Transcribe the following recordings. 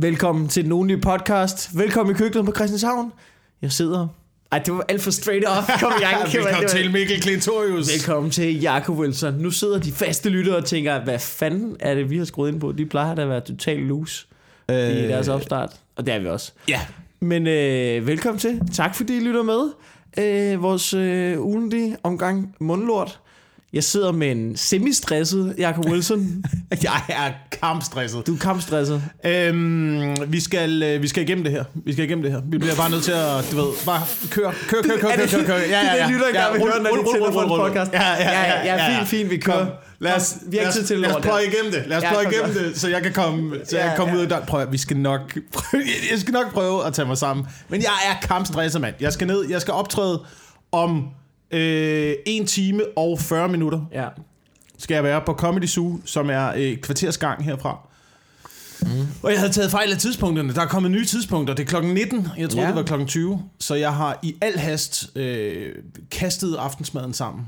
Velkommen til den ugenlige podcast. Velkommen i køkkenet på Christianshavn. Jeg sidder... Ej, det var alt for straight off. Kom i gang. Velkommen Det var- til Mikkel Klintorius. Velkommen til Jakob Wilson. Nu sidder de faste lyttere og tænker, hvad fanden er det, vi har skruet ind på? De plejer da at være totalt loose øh, i deres opstart. Og det er vi også. Ja, Men øh, velkommen til. Tak fordi I lytter med. Øh, vores øh, ugentlige omgang mundlort. Jeg sidder med en semi-stresset Jakob Wilson. jeg er kampstresset. Du er kampstresset. Øhm, vi, skal, øh, vi skal igennem det her. Vi skal igennem det her. Vi bliver bare nødt til at, du ved, bare kør, kør, kør, kør, Er kør, det- kør, kør. det er det, lytteren gerne vil rul, høre, når de tænder for en rul, rul. podcast. Ja, ja, ja, Ja, ja, fint, fint, vi kører. Kom. Lad os, vi har ikke tid til lad os ja. igennem det. Lad os Ja, prøve kom igennem det, så jeg kan komme, så jeg Ja, kan komme ja. ud af der. Prøv vi skal nok prøve, jeg skal nok prøve at tage mig sammen. Men jeg er kampstresset, mand. Jeg skal ned, jeg skal optræde om øh, 1 time og 40 minutter Ja. skal jeg være på Comedy Zoo, som er øh, et kvarters gang herfra. Mm. Og jeg havde taget fejl af tidspunkterne. Der er kommet nye tidspunkter. Det er klokken 19. Jeg troede, Ja. det var klokken 20. Så jeg har i al hast øh, kastet aftensmaden sammen.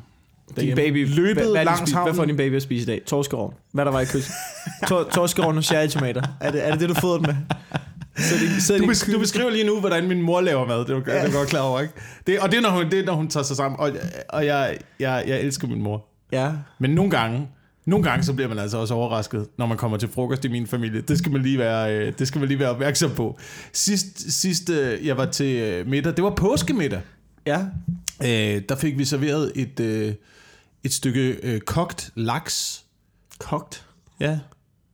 Din baby, løbet hvad, hvad, langs langs hvad havnen. får din baby at spise i dag? Torskerovn. Hvad der var i kyst? Tor, torskerovn og cherrytomater. Er det, er det det, du fodrer den med? Så det, så Du, det, bes, du beskriver lige nu, hvordan min mor laver mad. Det er du, ja. du godt klar over, ikke? Det, og det er, når hun, det er, når hun tager sig sammen. Og, og jeg, jeg, jeg elsker min mor. Ja. Men nogle gange, nogle gange så bliver man altså også overrasket, når man kommer til frokost i min familie. Det skal man lige være, øh, det skal man lige være opmærksom på. Sidst, sidst øh, jeg var til øh, middag, det var påskemiddag. Ja. Øh, der fik vi serveret et, øh, et stykke øh, kogt laks. Kogt. Ja.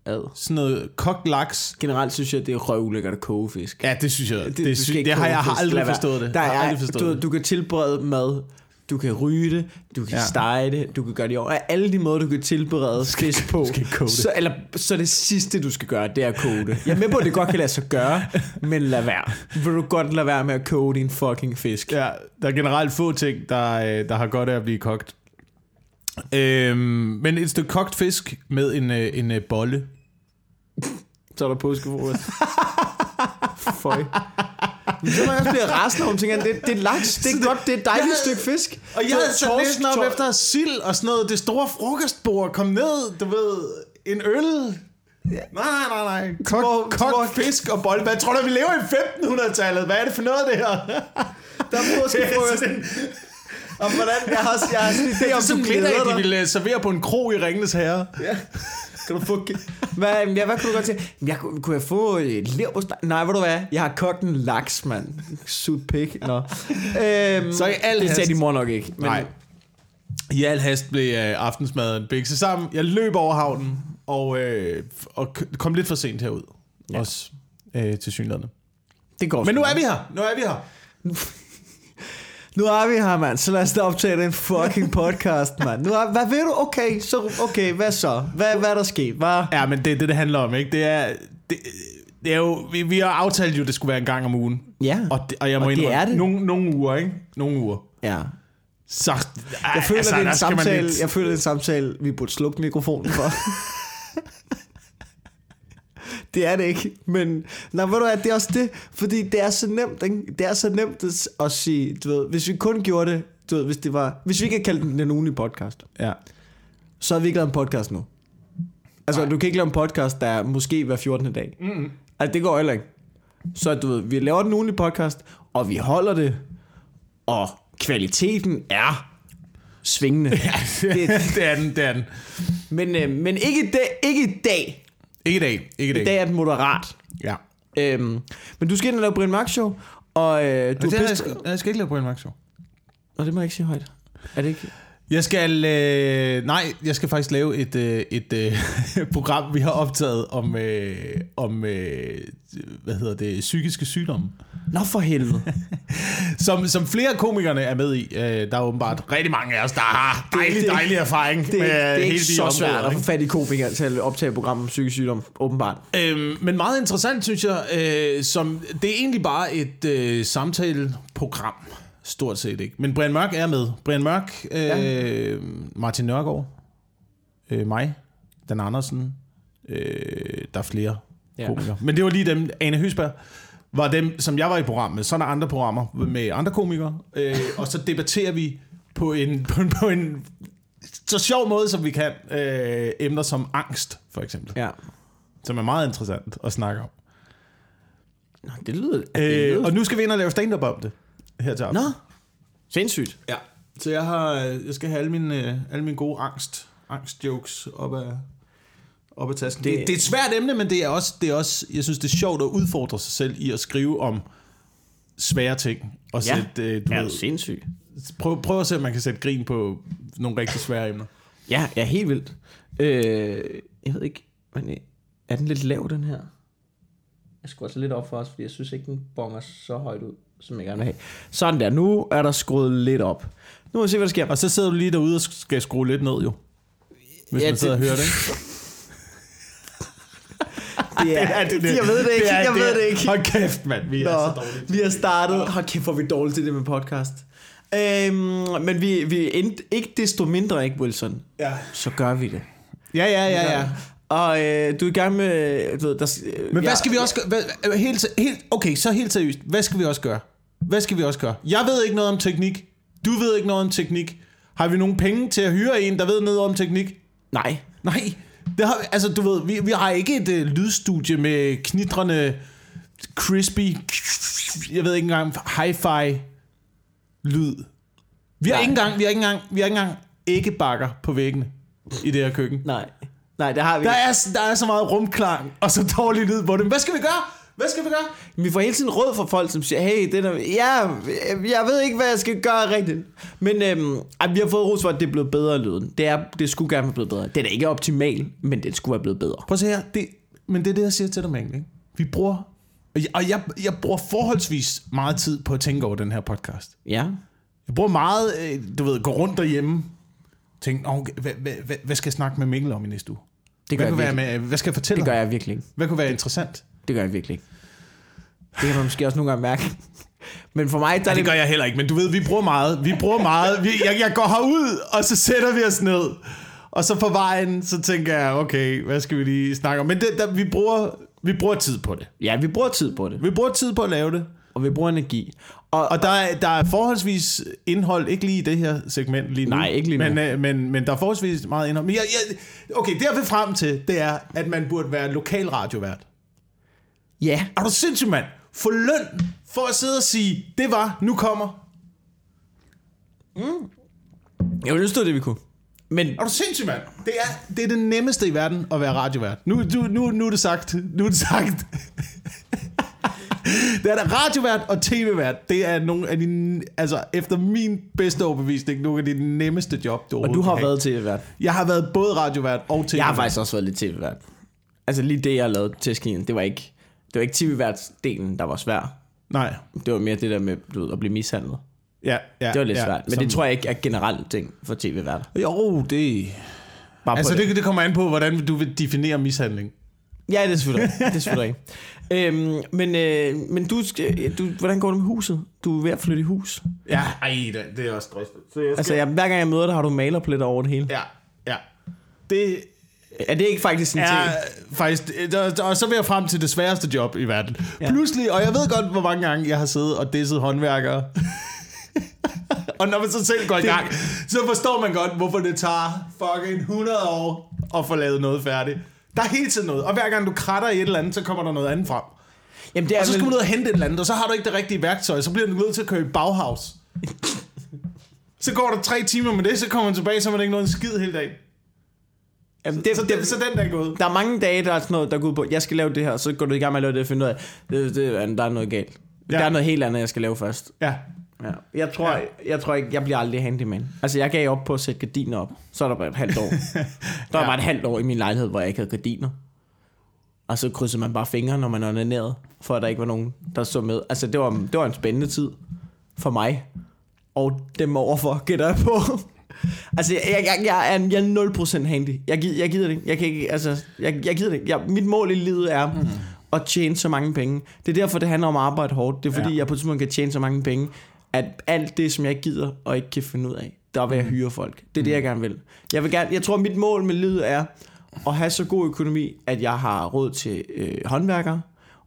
Ad. Sådan noget kogt laks. Generelt synes jeg, det er røvulækkert at koge fisk. Ja, det synes jeg. Det, det, skal ikke det har jeg har aldrig forstået det. Der er, aldrig forstået du, det. du kan tilberede mad, du kan ryge det, du kan ja. Stege det, du kan gøre det. Af alle de måder, du kan tilberede fisk på, skal koge det. Så, eller, så det sidste, du skal gøre, det er at koge det. Jeg er med på, at det godt kan lade sig gøre, men lad være. Vil du godt lade være med at koge din fucking fisk? Ja, der er generelt få ting, der, øh, der har godt af at blive kogt. Øhm, men et stykke kogt fisk med en, øh, en øh, bolle. Så er der påskefrokost. Føj. Så må jeg også blive rasende, hun tænker, det, det er laks, det er godt, det er et dejligt Jeg stykke fisk. Og jeg Så havde så torsk, næsten op efter sild og sådan noget. Det store frokostbord kom ned, du ved, en øl. Nej, nej, nej, nej. Små- Kok, kok fisk og bolle. Hvad tror du, vi lever i 1500-tallet? Hvad er det for noget, det her? Der er påskefrokost. Og hvordan, jeg har, jeg har sådan en idé Det om, sådan du glæder de dig. ville øh, servere på en krog i Ringenes Herre. Ja. Kan du få... Hvad, ja, hvad kunne du godt til? Jeg, kunne, jeg få et leverpostej? Nej, ved du hvad? Jeg har kogt en laks, mand. Sut pik. Nå. Øhm, Så i al det sagde din mor nok ikke. Men, Nej. I al hast blev øh, aftensmaden bikset sammen. Jeg løb over havnen og, øh, og kom lidt for sent herud. Ja. Også øh, til synligheden. Det går Men nu er vi her. Nu er vi her. Nu er vi her, mand. Så lad os da optage den fucking podcast, mand. Nu er, hvad ved du? Okay, så, okay, hvad så? Hvad, hvad er der sket? Hvad? Ja, men det er det, det handler om, ikke? Det er, det, det er jo, vi, vi har aftalt jo, at det skulle være en gang om ugen. Ja. Og, det, og jeg må Og det indrømme, er det. Nogle, nogle uger, ikke? Nogle uger. Ja. Så, Jeg føler, altså, det er en samtale, lidt- jeg føler, det er en samtale, vi burde slukke mikrofonen for. det er det ikke, men nej, ved du hvad, det er også det, fordi det er så nemt, ikke? det er så nemt at, sige, du ved, hvis vi kun gjorde det, du ved, hvis det var, hvis vi ikke havde kaldt den den ugenlige podcast, Ja. så har vi ikke lavet en podcast nu. Altså, Nej. du kan ikke lave en podcast, der er måske hver 14. dag. Mm. Altså, det går heller ikke. Så du ved, vi laver den ugenlige podcast, og vi holder det, og kvaliteten er svingende. det, det er den, det er den. Men, øh, men ikke, i dag, ikke i dag. Ikke i dag. Ikke i dag. I dag er den moderat. Ja. Øhm, men du skal ind og lave Brian Mørk Show, og øh, du Du er jeg, pist... skal, jeg skal ikke lave Brian Mørk Show. Nå, det må jeg ikke sige højt. Er det ikke? Jeg skal, øh, nej, jeg skal faktisk lave et, øh, et øh, program, vi har optaget om, øh, om øh, hvad hedder det, psykiske sygdomme. Nå for helvede. Som, som flere komikerne er med i. Øh, der er åbenbart rigtig mange af os, der har dejlig, det- dejlig erfaring Det, med det er hele ikke de så svært områder, at få ikke? fat i komikere til at optage et program om psykisk sygdom, åbenbart. Øhm, men meget interessant, synes jeg, øh, som, det er egentlig bare et øh, samtaleprogram, stort set ikke. Men Brian Mørk er med. Brian Mørk, øh, Ja. Martin Nørgaard, øh, mig, Dan Andersen, øh, der er flere Ja. komikere. Men det var lige dem, Ane Høsberg, var dem, som jeg var i program med. Så er der andre programmer med andre komikere, øh, og så debatterer vi på en, på en, på en så sjov måde, som vi kan, øh, emner som angst, for eksempel Ja. som er meget interessant at snakke om. Nå, det lyder... det Øh, lyder og nu skal vi ind og lave stand-up om det. Her til aften. Nå, sindssygt. Ja. Så jeg har, øh, jeg skal have alle mine, øh, alle mine gode angst, angstjokes op af, op af tasken. Det, Det- er et svært emne, men det er, også, det er også, jeg synes, det er sjovt at udfordre sig selv i at skrive om svære ting. Og Ja, sætte, øh, du ja, ved, sindssygt. prøv, prøv at se, om man kan sætte grin på nogle rigtig svære emner. Ja, ja, helt vildt. Øh, jeg ved ikke, men er den lidt lav, den her? Jeg skruer så lidt op for os, fordi jeg synes ikke, den bonger så højt ud, som jeg gerne vil have. Sådan der, nu er der skruet lidt op. Nu må vi se, hvad der sker. Og så sidder du lige derude og skal skrue lidt ned, jo. Hvis Ja, ja, man sidder det- og hører det, ikke? Det er, Ja, det, jeg ved det ikke, er- jeg ved det ikke. Hold kæft, mand. Vi er så dårlige. vi har startet. Hold kæft, hvor er vi dårlige til det med podcast. Øhm, men vi, vi endte ikke desto mindre, ikke Wilson? Ja. Så gør vi det. Ja, ja, ja, ja. Og øh, du er i gang med... Du ved, der, Men hvad jeg- skal vi også gøre? Hvad, helt, helt, okay, så helt seriøst. Hvad skal vi også gøre? Hvad skal vi også gøre? Jeg ved ikke noget om teknik. Du ved ikke noget om teknik. Har vi nogle penge til at hyre en, der ved noget om teknik? Nej. Nej. Det har, altså, du ved, vi, vi har ikke et uh, lydstudie med knitrende, crispy, jeg ved ikke engang, hi-fi lyd. Vi har Nej. ikke engang, vi har ikke engang, vi har ikke engang æggebakker på væggene i det her køkken. Nej. Nej, det har vi Der ikke. er, der er så meget rumklang og så dårlig lyd på det. Hvad skal vi gøre? Hvad skal vi gøre? Vi får hele tiden råd fra folk, som siger, hey, det der, ja, jeg ved ikke, hvad jeg skal gøre rigtigt. Men øhm, vi har fået ros for, at det er blevet bedre lyden. Det, er, det skulle gerne være blevet bedre. Det er ikke optimal, men det skulle være blevet bedre. Prøv at se her. Det, men det er det, jeg siger til dig. Ikke? Vi bruger... Og jeg, jeg, jeg bruger forholdsvis meget tid på at tænke over den her podcast. Ja. Jeg bruger meget, øh, du ved, gå rundt derhjemme. Tænk, okay, hvad, hvad, hvad, hvad skal jeg snakke med Mikkel om i næste uge? Det gør, Hvad, jeg kunne være virkelig, med, hvad skal jeg fortælle det gør jeg virkelig. Hvad kunne være interessant? Det gør jeg virkelig ikke. Det kan man måske også nogle gange mærke. Men for mig, der er det gør jeg heller ikke, men du ved, vi bruger meget. Vi bruger meget. Vi, jeg, jeg går herud, og så sætter vi os ned. Og så på vejen, så tænker jeg, okay, hvad skal vi lige snakke om? Men det, der, vi, bruger, vi bruger tid på det. Ja, vi bruger tid på det. Vi bruger tid på at lave det. Og vi bruger energi. Og, Og der er, der er forholdsvis indhold, ikke lige i det her segment lige nu. Nej, ikke lige nu. Men, øh, men, men der er forholdsvis meget indhold. Men jeg, jeg, okay, det jeg vil frem til, det er, at man burde være lokal radiovært. Ja, Er du sindssyg, mand? Få løn for at sidde og sige, det var, nu kommer. jeg ville ønske, det vi kunne. Men Er du sindssyg, mand? Det er, det er det nemmeste i verden at være radiovært. Nu, nu, nu, nu er det sagt. Nu er det sagt. det er da radiovært og tv-vært. Det er nogle af de, altså efter min bedste overbevisning, nogle af de nemmeste job, du og du har været til vært. Jeg har været både radiovært og tv Jeg har faktisk også været lidt tv-vært. Altså lige det, jeg lavede til skien, det var ikke, det var ikke tv-værtsdelen, der var svær. Nej. Det var mere det der med du ved, at blive mishandlet. Ja, ja, Det var lidt ja, svært. Men som- det tror jeg ikke er generelt ting for tv-værter. Jo, det... Bare Altså, det, det kommer an på, hvordan du vil definere mishandling. Ja, det er selvfølgelig. Det er selvfølgelig rigtigt. Øhm, men øh, men du, skal, du, hvordan går det med huset? Du er ved at flytte i hus. Ja, ej, det, det er også stresset. Så jeg skal... Altså, jeg, hver gang jeg møder dig, har du malerpletter over det hele. Ja, ja. Det Er det ikke faktisk en er ting? faktisk... der- Og så vil jeg frem til det sværeste job i verden. Ja. Pludselig, og jeg ved godt, hvor mange gange jeg har siddet og disset håndværkere. og når man så selv går i gang, så forstår man godt, hvorfor det tager fucking 100 år at få lavet noget færdigt. Der er hele tiden noget. Og hver gang du kratter i et eller andet, så kommer der noget andet frem. Jamen, det er Og så vel- skal du ud og hente et eller andet, og så har du ikke det rigtige værktøj, så bliver du nødt til at køre i Bauhaus. så går der tre timer med det, så kommer man tilbage, så har man ikke noget en skid hele dagen. Jamen, det, Så, det, det, så den der er gået. der er mange dage, der er sådan noget, der går ud på, jeg skal lave det her, og så går du i gang med at lave det og finder ud af, det, det, er- der er noget galt. Ja. Der er noget helt andet, jeg skal lave først. Ja. Ja. Jeg tror, ja. jeg, tror ikke, jeg bliver aldrig handyman. Altså, jeg gav op på at sætte gardiner op. Så er der bare et halvt år. Der var Ja. bare et halvt år i min lejlighed, hvor jeg ikke havde gardiner. Og så krydsede man bare fingre, når man onanerede, for at der ikke var nogen, der så med. Altså, det var, det var en spændende tid for mig. Og dem overfor, gætter jeg på. Altså, jeg, jeg, jeg, er, jeg er 0% handy. Jeg, jeg gider det. Jeg, kan ikke, altså, jeg, jeg gider det. Jeg, mit mål i livet er mm. at tjene så mange penge. Det er derfor, det handler om at arbejde hårdt. Det er fordi, ja. Jeg på et tidspunkt kan tjene så mange penge, at alt det, som jeg gider og ikke kan finde ud af, der vil jeg hyre folk. Det er det, jeg gerne vil. Jeg, vil gerne, jeg tror, mit mål med livet er at have så god økonomi, at jeg har råd til øh, håndværkere,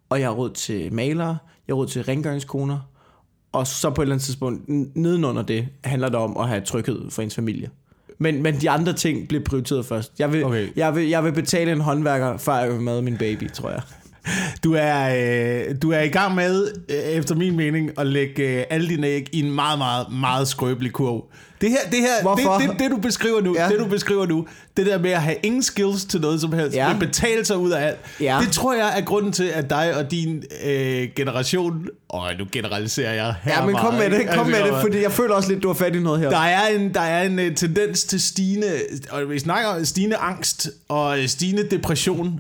og jeg har råd til malere, jeg har råd til rengøringskoner, og så på et eller andet tidspunkt, nedenunder det, handler det om at have tryghed for ens familie. Men, men de andre ting bliver prioriteret først. Jeg vil, Okay. jeg, vil, jeg vil betale en håndværker, før jeg vil mad min baby, tror jeg. Du er, øh, du er i gang med, øh, efter min mening, at lægge øh, alle dine æg i en meget, meget, meget skrøbelig kurv. Det her, det her, Hvorfor? det, det, det, du beskriver nu, Ja. det du beskriver nu, det der med at have ingen skills til noget som helst, Ja. men betale sig ud af alt, Ja. det tror jeg er grunden til, at dig og din øh, generation, og nu generaliserer jeg her Ja, men kom meget, med det, kom Altså, med det, kommer- fordi jeg føler også lidt, du har fat i noget her. der er en, der er en uh, tendens til stigende, og vi snakker stigende angst og øh, stigende depression.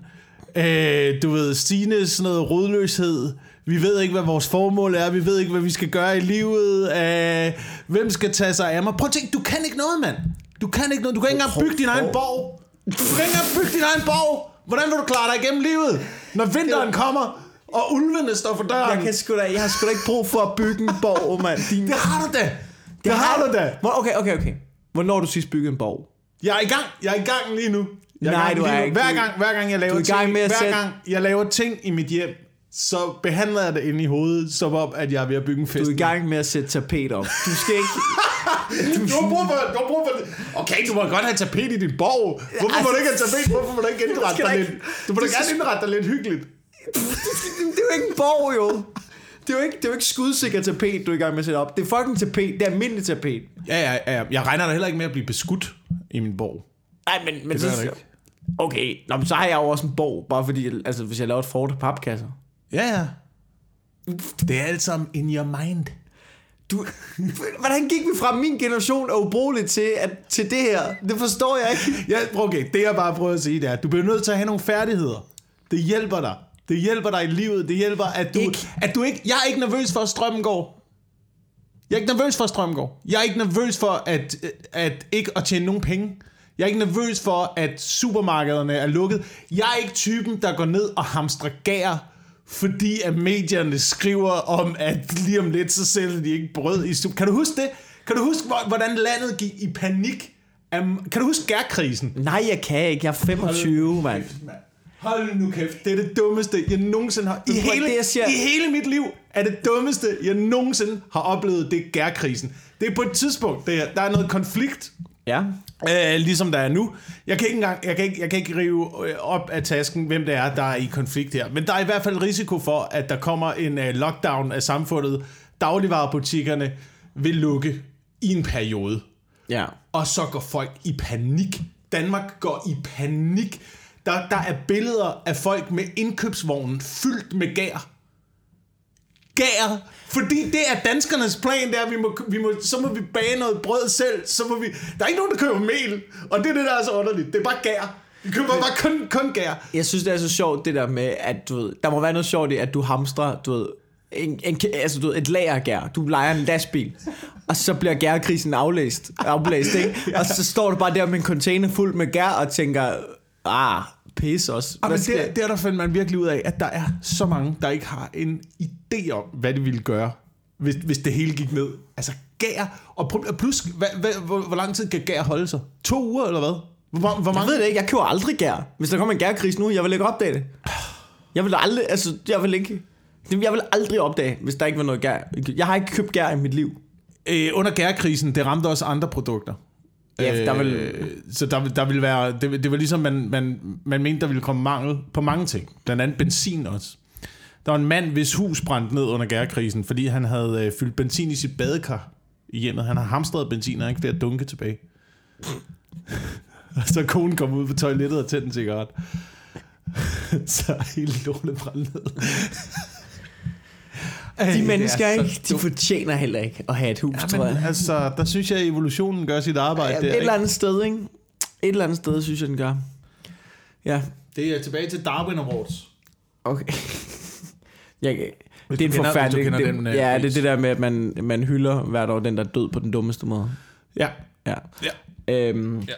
Øh, du ved, stigende sådan noget rodløshed. Vi ved ikke, hvad vores formål er. Vi ved ikke, hvad vi skal gøre i livet. Øh, hvem skal tage sig af mig? Prøv at tænke, du kan ikke noget, mand. Du kan ikke noget. Du kan ikke engang bygge din egen borg. Du kan ikke engang bygge din egen borg. Hvordan vil du klare dig igennem livet, når vinteren kommer, og ulvene står for døren? Jeg, kan sgu da, jeg har sgu da ikke brug for at bygge en borg, mand. Din... Det har du da. Det har du da. Okay, okay, okay. Hvornår har du sidst bygget en borg? Jeg er i gang. Jeg er i gang lige nu. Jeg Nej, gang du er ikke. Hver gang, hver gang jeg laver er i gang ting, med at hver sætte- gang jeg laver ting i mit hjem, så behandler jeg det inde i hovedet, som om, at jeg er ved at bygge en fest. Du er i gang med at sætte tapet op. Du skal ikke... Du har brug for, du har brug for. Okay, du må godt have tapet i din borg. Hvorfor må du ikke have tapet? Hvorfor må du ikke indrette dig lidt? Du må da gerne indrette dig lidt hyggeligt. Det er jo ikke en borg, jo. Det er jo ikke, det er jo ikke skudsikker tapet, du er i gang med at sætte op. Det er fucking tapet. Det er almindeligt tapet. Ja, ja, ja. Jeg regner da heller ikke med at blive beskudt i min borg. Nej, men, men Det så... ikke. Okay, Nå, men så har jeg jo også en borg, bare fordi, altså, hvis jeg laver et fort af papkasser. Ja, ja. Det er alt sammen in your mind. Du, hvordan gik vi fra min generation af ubrugeligt til, at, til det her? Det forstår jeg ikke. Ja, okay, det jeg bare prøver at sige, det er, at du bliver nødt til at have nogle færdigheder. Det hjælper dig. Det hjælper dig i livet. Det hjælper, at du, Ikke. at du ikke... Jeg er ikke nervøs for, at strømmen går. Jeg er ikke nervøs for, at strømmen går. Jeg er ikke nervøs for, at, at ikke at tjene nogen penge. Jeg er ikke nervøs for, at supermarkederne er lukket. Jeg er ikke typen, der går ned og hamstrer gær, fordi at medierne skriver om, at lige om lidt, så sælger de ikke brød i super. Kan du huske det? Kan du huske, hvor- hvordan landet gik i panik? Kan du huske gærkrisen? Nej, jeg kan ikke. Jeg er 25, mand. Hold nu kæft, det er det dummeste, jeg nogensinde har... I hele, det, jeg siger. I hele mit liv er det dummeste, jeg nogensinde har oplevet, det er gærkrisen. Det er på et tidspunkt, det er, der er noget konflikt, Ja. øh, ligesom der er nu. Jeg kan ikke engang, jeg kan ikke, jeg kan ikke rive øh, op af tasken, hvem det er, der er i konflikt her. Men der er i hvert fald risiko for, at der kommer en øh, lockdown af samfundet. Dagligvarerbutikkerne vil lukke i en periode. Ja. Og så går folk i panik. Danmark går i panik. Der, der er billeder af folk med indkøbsvognen fyldt med gær. Gær. Fordi det er danskernes plan, er, at vi må, vi må, så må vi bage noget brød selv. Så må vi, der er ikke nogen, der køber mel. Og det er det, der er så underligt. Det er bare gær. Vi køber bare kun, kun gær. Jeg synes, det er så sjovt, det der med, at du ved, der må være noget sjovt i, at du hamstrer, du ved, en, en, altså, du ved, et lager gær. Du leger en lastbil, og så bliver gærkrisen aflæst, aflæst ikke? Og så står du bare der med en container fuld med gær og tænker, ah, pis også. Og Hvad men skal- det, det er der fandt man virkelig ud af, at der er så mange, der ikke har en idé om, hvad de ville gøre, hvis, hvis det hele gik ned. Altså gær, og plus, hvad, hvad, hvor, hvor lang tid kan gær holde sig? To uger eller hvad? Hvor, hvor, hvor Jeg mange? ved det ikke, jeg køber aldrig gær. Hvis der kommer en gærkris nu, jeg vil ikke opdage det. Jeg vil aldrig, altså, jeg vil ikke... Jeg vil aldrig opdage, hvis der ikke var noget gær. Jeg har ikke købt gær i mit liv. Øh, under gærkrisen, det ramte også andre produkter. Ja, der vil... Øh, så der, vil- der ville være, det, det var ligesom, man, man, man mente, der ville komme mangel på mange ting. Blandt andet benzin også. Der var en mand, hvis hus brændte ned under gærkrisen, fordi han havde øh, fyldt benzin i sit badekar i hjemmet. Han har hamstret benzin, og han ikke flere dunke tilbage. og så konen kom ud på toilettet og tændte en cigaret. så hele lortet brændte ned. De mennesker, ikke, de fortjener heller ikke at have et hus, Ja, tror jeg. altså, der synes jeg, at evolutionen gør sit arbejde. Ja, der, et ikke? eller andet sted, ikke? Et eller andet sted, synes jeg, den gør. Ja, Det er tilbage til Darwin Awards. okay. Jeg, det er en forfærdelig... kender det, den, øh, ja, det er det der med, at man, man hylder hvert år den, der er død på den dummeste måde. Ja. Ja. ja. Øhm, Ja.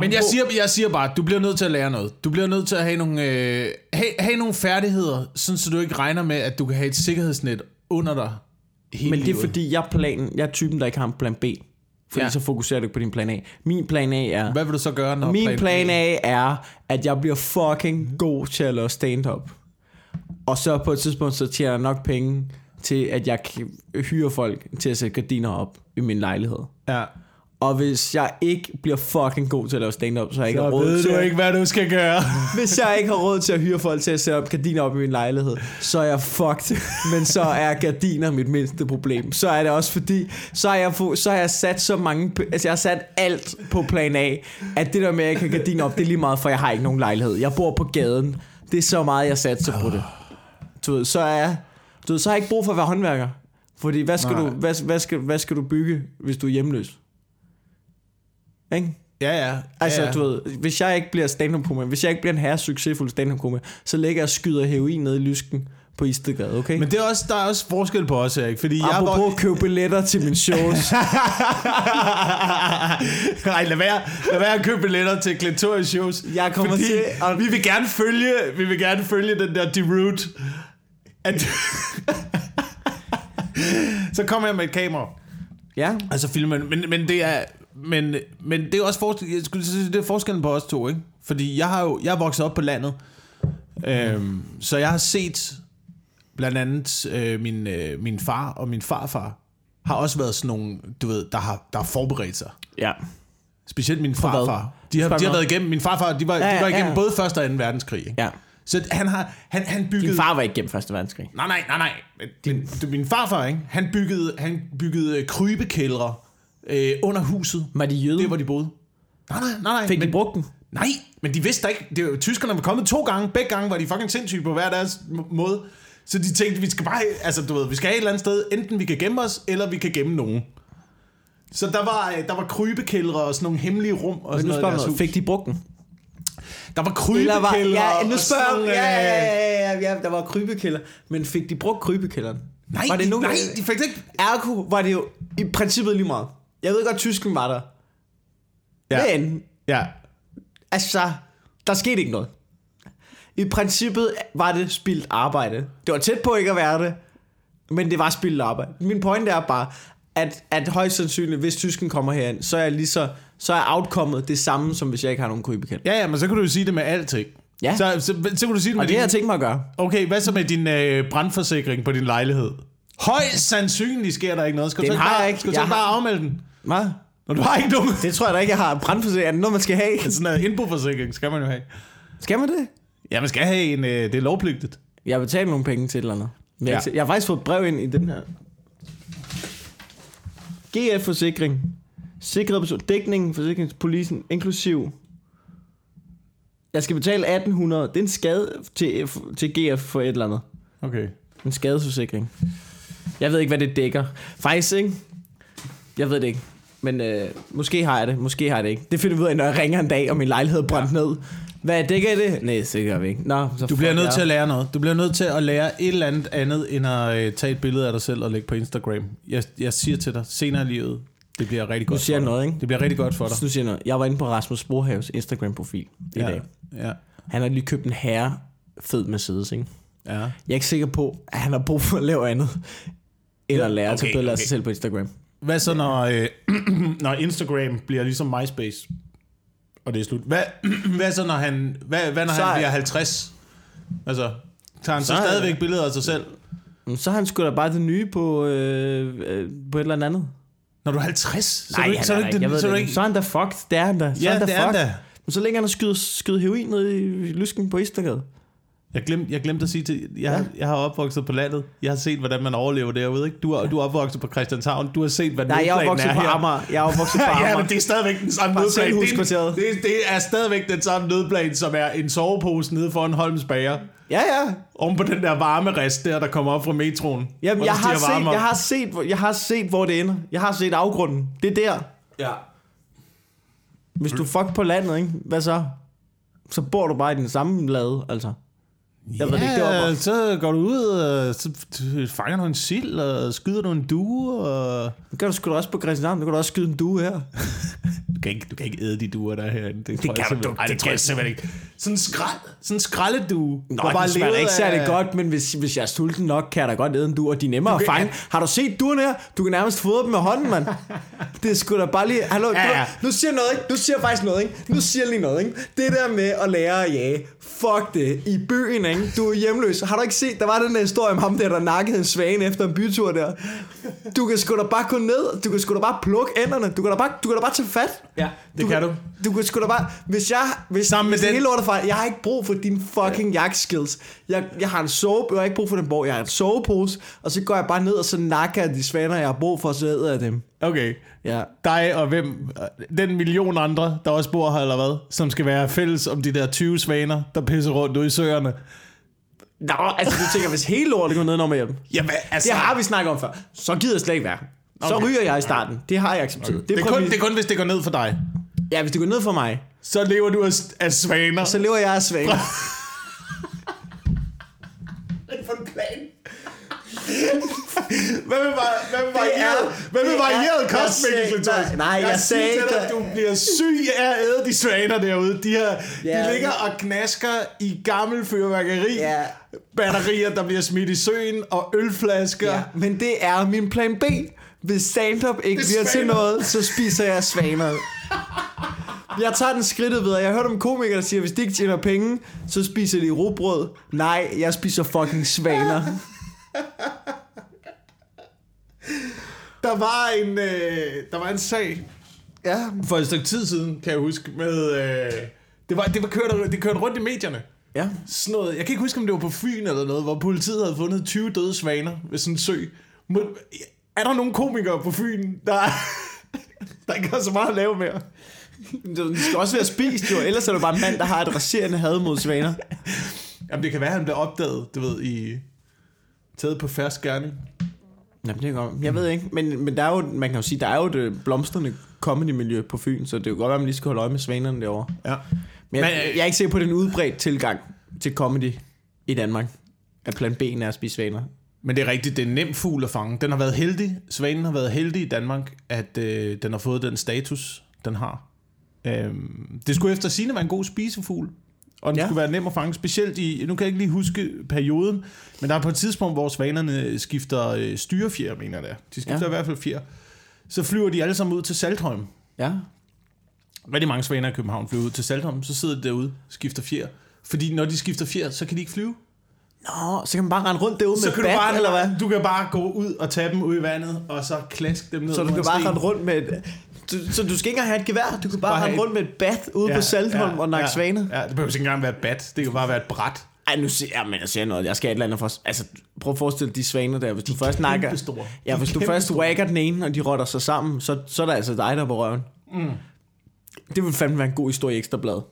Men jeg siger, jeg siger bare, du bliver nødt til at lære noget. Du bliver nødt til at have nogle, øh, have, have nogle færdigheder, sådan så du ikke regner med, at du kan have et sikkerhedsnet under dig hele Men det er livet. fordi, jeg planen, jeg er typen, der ikke har en plan B. Fordi Ja. så fokuserer du ikke på din plan A. Min plan A er... Hvad vil du så gøre, når Min plan A er, at jeg bliver fucking god til at lave stand-up. Og så på et tidspunkt, så tjener jeg nok penge til, at jeg kan hyre folk til at sætte gardiner op i min lejlighed. Ja. Og hvis jeg ikke bliver fucking god til at lave stand-up, så har jeg ikke Så råd ved til du ikke, hvad du skal gøre. Hvis jeg ikke har råd til at hyre folk til at sætte op gardiner op i min lejlighed, så er jeg fucked. Men så er gardiner mit mindste problem. Så er det også fordi, så har jeg, så har jeg sat så mange, altså jeg har sat alt på plan A, at det der med, at jeg kan gardiner op, det er lige meget, for jeg har ikke nogen lejlighed. Jeg bor på gaden. Det er så meget, jeg satser på det. Du ved, så er du ved, så har jeg ikke brug for at være håndværker. Fordi hvad skal, Nej. du, hvad, hvad, skal, hvad skal du bygge, hvis du er hjemløs? Ikke? Ja, ja. Altså, ja, ja. du ved, hvis jeg ikke bliver stand up hvis jeg ikke bliver en herre succesfuld stand up så ligger jeg og skyder heroin ned i lysken på Istedgade, okay? Men det er også, der er også forskel på os, Erik. Fordi jeg Apropos var... at købe billetter til mine shows. Nej, lad være, lad være at købe billetter til Clitoris shows. Jeg kommer til at- vi vil gerne følge, vi vil gerne følge den der deroute. At... så kommer jeg med et kamera. ja, Altså filmer, men, men det er men, men det er også forskel, jeg skulle sige, det er forskellen på os to, ikke? Fordi jeg har jo jeg er vokset op på landet. Øhm, så jeg har set blandt andet øh, min, øh, min far og min farfar har også været sådan nogle, du ved, der har, der har forberedt sig. ja. Specielt min farfar. De har, de har været igennem, min farfar, de var, Ja, de var igennem ja. både 1. og 2. verdenskrig. Ikke? ja. Så han har, han, han byggede... Din far var ikke gennem Første Verdenskrig. Nej, nej, nej, nej. Din, du, min farfar, ikke? Han byggede, han byggede øh, krybekældre øh, under huset. Var de jøde? Det hvor de boede. Nej, nej, nej, nej. Fik men, de brugt den? Nej, men de vidste da ikke. Det var, tyskerne var kommet to gange. Begge gange var de fucking sindssyge på hver deres måde. Så de tænkte, vi skal bare, altså du ved, vi skal have et eller andet sted. Enten vi kan gemme os, eller vi kan gemme nogen. Så der var, øh, der var krybekældre og sådan nogle hemmelige rum og Men sådan nu noget. hus. fik de brugt den? Der var Eller krybekældre var, ja, nu spørger sådan, ja, ja, øh, ja, ja, ja, der var krybekælder. Men fik de brugt krybekælderen? Nej, var det de, nogen, nej, de fik det ikke. Ergo var det jo i princippet lige meget. Jeg ved godt, at Tyskland var der. Ja. Men, Ja. altså, der skete ikke noget. I princippet var det spildt arbejde. Det var tæt på ikke at være det, men det var spildt arbejde. Min pointe er bare, at, at højst sandsynligt, hvis tysken kommer herind, så er lige så, så er outcomet det samme, som hvis jeg ikke har nogen krybekæld. Ja, ja, men så kan du jo sige det med alting. Ja. Så, så, så kan du sige det med Og det har jeg tænkt mig at gøre. Okay, hvad så med din øh, brandforsikring på din lejlighed? Højst sandsynligt sker der ikke noget. Skal du Den så ikke har bare, jeg ikke. Skal du Jeg ikke har- bare afmelde den? Hvad? Når du har ikke nogen. Det tror jeg da ikke, jeg har. Brandforsikring er det noget, man skal have. Sådan en indboforsikring skal man jo have. Skal man det? Ja, man skal have en, øh, det er lovpligtigt. Jeg har betalt nogle penge til et eller andet. Jeg, Ja. jeg har faktisk fået et brev ind i den her. GF-forsikring. Sikret person. Dækning, forsikringspolisen, inklusiv. Jeg skal betale 1800. Det er en skade til, til GF for et eller andet. Okay. En skadesforsikring. Jeg ved ikke, hvad det dækker. Faktisk ikke. Jeg ved det ikke. Men øh, måske har jeg det, måske har jeg det ikke. Det finder vi ud af, når jeg ringer en dag, og min lejlighed er brændt ja. ned. Hvad dækker det? Nej, det gør vi ikke. Nå, så Du bliver nødt til at lære noget. Du bliver nødt til at lære et eller andet andet, end at øh, tage et billede af dig selv og lægge på Instagram. Jeg, jeg siger til dig, senere i livet, det bliver rigtig godt siger for dig. noget, ikke? Det bliver rigtig godt for dig. Nu siger jeg noget. Jeg var inde på Rasmus Brohaves Instagram-profil i Ja, dag. ja, Han har lige købt en herre fed Mercedes, ikke? Ja. Jeg er ikke sikker på, at han har brug for at lave andet, end at lære at okay, billeder af okay. sig selv på Instagram. Hvad så, når, øh, når Instagram bliver ligesom MySpace? Og det er slut. Hvad, hvad så, når han, hvad, hvad når Så han er- bliver 50? Altså, tager han så, Så stadigvæk billeder af sig selv? Så har han sgu da bare det nye på, øh, øh, på et eller andet. Når du er 50? Så Nej, du så er han er. Jeg den- så det ikke. Så er han da fucked. Det er han da. Så Ja, er han da det er han fucked. da. Men så længe han har skydet, skydet heroin ned i lysken på Istedgade. Jeg glemte, jeg glemte at sige til, jeg, ja. jeg har opvokset på landet. Jeg har set, hvordan man overlever derude. Ikke? Du, er, du er opvokset på Christianshavn. Du har set, hvad Nej, jeg er opvokset på her. Amager. Jeg er opvokset på Amager. ja, men det er stadigvæk den samme nødplan. Det, er- det, det er stadigvæk den samme nødplan, som er en sovepose nede foran Holms Bager. Ja, ja. Oven på den der varmerest der, der kommer op fra metroen. Jamen, jeg har, varme set, jeg, har set, hvor- jeg har set, hvor det ender. Jeg har set afgrunden. Det er der. Ja. Hvis du fuck på landet, ikke? Hvad så? Så bor du bare i den samme lade, altså. Jeg ved det ikke, det var bare... så går du ud og så fanger du en sild, og skyder du en due, og... Det kan du sgu da også på Christianshavn. Du kan da også skyde en due her. Du kan ikke, du kan ikke æde de duer, der er herinde. Det, jeg kan du ikke. Ej, det, Det tror jeg simpelthen ikke. Sådan en skrald, sådan en skraldedue. Nå, bare det smager ikke særlig af- godt, men hvis, hvis jeg er sulten nok, kan jeg da godt æde en due, og de er nemmere Du at fange. Har du set duerne her? Du kan nærmest fodre dem med hånden, mand. Det er sgu da bare lige... Hallo, Ja, ja, ja. ja. Nu siger jeg noget, ikke? Nu siger jeg faktisk noget, ikke? Nu siger jeg lige noget, ikke? Det der med at lære at jage. Fuck det. I byen, ikke? Du er hjemløs. Har du ikke set, der var den der historie om ham der, der nakkede en svane efter en bytur der? Du kan sgu da bare gå ned, du kan sgu da bare plukke enderne, du kan da bare, du kan da bare tage fat. Ja, det du kan du. Du kan sgu da bare, hvis jeg, hvis, Sammen med hvis det den- hele lortet fejl, jeg har ikke brug for dine fucking jagtskills. Jeg, jeg har en sove, jeg har ikke brug for den bog, jeg har en sovepose, og så går jeg bare ned, og så nakker jeg de svaner, jeg har brug for, så æder jeg dem. Okay. Ja. Dig og hvem? Den million andre, der også bor her, eller hvad? Som skal være fælles om de der 20 svaner, der pisser rundt ude i søerne. Nå, altså du tænker, hvis hele lortet går ned med hjem. Jamen, altså... Det har vi snakket om før. Så gider jeg slet ikke være. Så Okay. ryger jeg i starten. Det har jeg accepteret. Okay. Det er, kun, det er kun, hvis det går ned for dig. Ja, hvis det går ned for mig, Så lever du af, af svaner. så lever jeg af svaner. for en plan? Hvad med, var- hvad med varieret, hvad med det er- varieret jeg kost, sagde- Mikkel nej, nej, jeg sagde siger til dig, ikke- at du bliver syg af at æde de svaner derude. De, her, Ja. de ligger og knasker i gammel fyrværkeri. Ja. Batterier, der bliver smidt i søen, og ølflasker. Ja, men det er min plan B. Hvis stand-up ikke er bliver til noget, så spiser jeg svaner. Jeg tager den skridtet videre. Jeg har hørt om komikere, der siger, hvis de ikke tjener penge, så spiser de rugbrød. Nej, jeg spiser fucking svaner. Der var en, øh, der var en sag Ja, for et stykke tid siden, kan jeg huske, med... Øh, det, var, det, var kørt, det kørte rundt i medierne. ja. Sådan noget, jeg kan ikke huske, om det var på Fyn eller noget, hvor politiet havde fundet 20 døde svaner ved sådan en sø. Må, er der nogle komikere på Fyn, der, der ikke har så meget at lave mere? De skal også være spist jo, ellers er det bare en mand, der har et raserende had mod svaner. Jamen, det kan være, at han bliver opdaget, du ved, i... Taget på færsk gerning. Jamen, det er godt. Jeg ved ikke, men, men der er jo, man kan jo sige, der er jo et blomstrende comedy-miljø på Fyn, så det er jo godt, at man lige skal holde øje med svanerne derovre. Ja. Men jeg, Men, øh, jeg er ikke sikker på, at det er en udbredt tilgang til comedy i Danmark. At plan B er at spise svaner. Men det er rigtigt, det er en nem fugl at fange. Den har været heldig, svanen har været heldig i Danmark, at øh, den har fået den status, den har. Øhm, det skulle efter sine være en god spisefugl, og den Ja. skulle være nem at fange, specielt i, nu kan jeg ikke lige huske perioden, men der er på et tidspunkt, hvor svanerne skifter øh, styrefjer, mener jeg det er. De skifter ja. i hvert fald fjer. Så flyver de alle sammen ud til Saltholm. Ja. Rigtig mange svaner i København flyver ud til Saltholm, så sidder de derude skifter fjer. Fordi når de skifter fjer, så kan de ikke flyve. Nå, så kan man bare rende rundt derude Så med kan bat, du bare, eller hvad? Du kan bare gå ud og tage dem ud i vandet, og så klaske dem ned Så du kan bare sten. rende rundt med et, du, så du skal ikke engang have et gevær, du kan bare, rende rundt med et bat ude på Saltholm og nakke ja, svaner. Ja, det behøver ikke engang være et bat. Det kan bare være et bræt. Ej, nu siger jeg, men jeg siger noget. Jeg skal et eller andet for... Altså, prøv at forestille dig de svaner der. Hvis du først nakker... Ja, De hvis du først kæmpestore. wagger den ene, og de rotter sig sammen, så, så er der altså dig, der er på røven. Mm. Det vil fandme være en god historie i Ekstrabladet.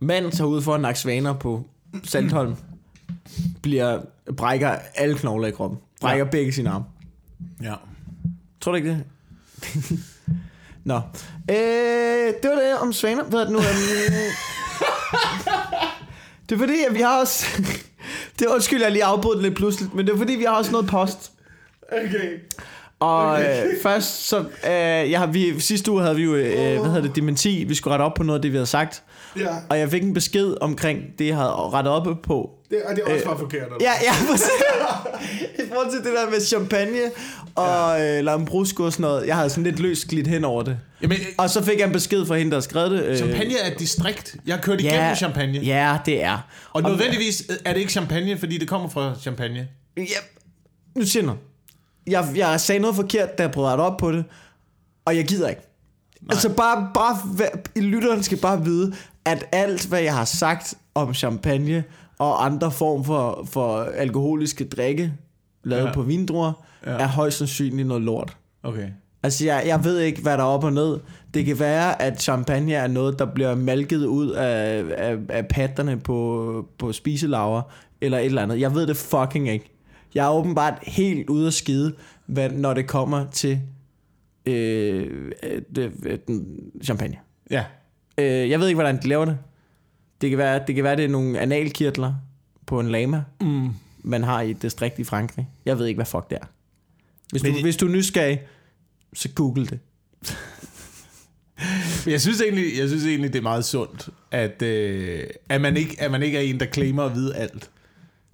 Mand tager ud for at nakke svaner på Saltholm. Bliver, brækker alle knogler i kroppen. Brækker ja. begge sine arme. Ja. Tror du ikke det? Nå. Øh, det var det om svaner. Hvad er det nu? Det er fordi, at vi har også... det er undskyld, jeg lige afbrød den lidt pludseligt, men det er fordi, vi har også noget post. Okay. Og øh, først, så... Øh, jeg har, vi, sidste uge havde vi jo, øh, hvad hedder det, dementi. Vi skulle rette op på noget af det, vi havde sagt. Ja, Og jeg fik en besked omkring det, jeg havde rettet op på. det, og det er også Øh, bare forkert. eller? Ja, ja, præcis. I forhold til det der med champagne og ja. øh, lambrusco og sådan noget. Jeg havde sådan lidt løst glidt hen over det. Jamen, Og så fik jeg en besked fra hende, der skrevet det. Øh, champagne er et distrikt. Jeg har kørt igennem ja, champagne. Ja, det er. Og nødvendigvis er det ikke champagne, fordi det kommer fra champagne. Ja, nu siger noget. Jeg, jeg sagde noget forkert, da jeg prøvede at op på det, og jeg gider ikke. Nej. Altså bare, bare lytteren skal bare vide, at alt, hvad jeg har sagt om champagne og andre form for, for alkoholiske drikke, lavet ja. På vindruer. Ja. er højst sandsynligt noget lort. Okay. Altså, jeg, jeg ved ikke, hvad der er op og ned. Det kan være, at champagne er noget, der bliver malket ud af, af, af patterne på, på spiselaver, eller et eller andet. Jeg ved det fucking ikke. Jeg er åbenbart helt ude at skide, hvad, når det kommer til øh, øh, øh, den, champagne. Ja. Øh, jeg ved ikke, hvordan de laver det. Det kan være, det kan være, det er nogle analkirtler på en lama, Mm. man har i et distrikt i Frankrig. Jeg ved ikke, hvad fuck det er. Hvis du, Men det- hvis du er nysgerrig, så google det. Jeg synes egentlig, jeg synes egentlig det er meget sundt, at, øh, at, man ikke, at man ikke er en, der claimer at vide alt.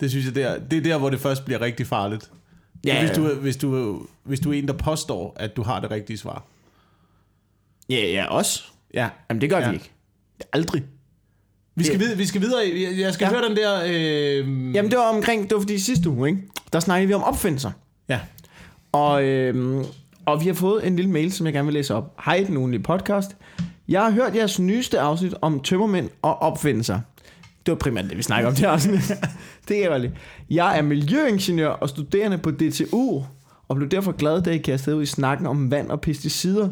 Det synes jeg, det er, det er der, hvor det først bliver rigtig farligt. Ja, hvis, du, hvis, du, hvis du er en, der påstår, at du har det rigtige svar. Ja, ja, os. Ja. Jamen, det gør ja. Vi ikke. Aldrig. Vi skal, videre, vi skal videre. Jeg- skal Ja. høre den der... Øh, Jamen, det var omkring, det var fordi sidste uge, ikke? Der snakkede vi om opfindelser. Ja. Og, øhm, og vi har fået en lille mail, som jeg gerne vil læse op. Hej, den ugenlige podcast. Jeg har hørt jeres nyeste afsnit om tømmermænd og opfindelser. Det var primært det, vi snakker om det afsnit. det godt lide. Jeg er miljøingeniør og studerende på DTU, og blev derfor glad, da I kastede ud i snakken om vand og pesticider.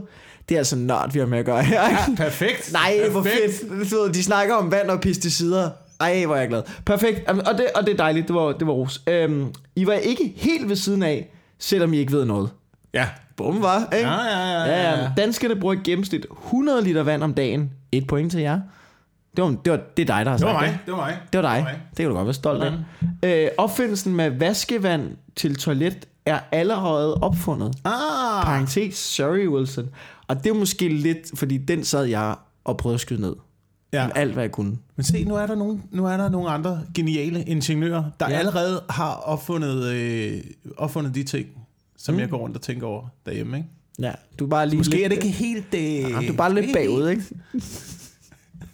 Det er altså nørd, vi har med at gøre her. Ja, perfekt. Nej, hvor Perfekt. fedt. Du ved, De snakker om vand og pesticider. Ej, hvor er jeg glad. Perfekt. Og det, og det er dejligt. Det var, det var ros. Øhm, I var ikke helt ved siden af, selvom I ikke ved noget. Ja. Bum, var, ikke? Ja, ja, ja, ja. ja. Danskerne bruger i gennemsnit 100 liter vand om dagen. Et point til jer. Det, var, det, var, det er dig, der har Det sagt var det. mig. Det var mig. Det var dig. mig. Det kan du godt være stolt af. Øh, opfindelsen med vaskevand til toilet er allerede opfundet. Ah. Parentes, sorry Wilson. Og det er måske lidt, fordi den sad jeg og prøvede at skyde ned. Ja. Ja. Alt, hvad jeg kunne. Men se, nu er der nogle, nu er der nogle andre geniale ingeniører, der Ja. ja. allerede har opfundet, øh, opfundet de ting, som mm. jeg går rundt og tænker over derhjemme. Ikke? Ja, du er bare lige Måske lidt, er det ikke helt... Øh, Ja, du er bare lidt bagud, ikke?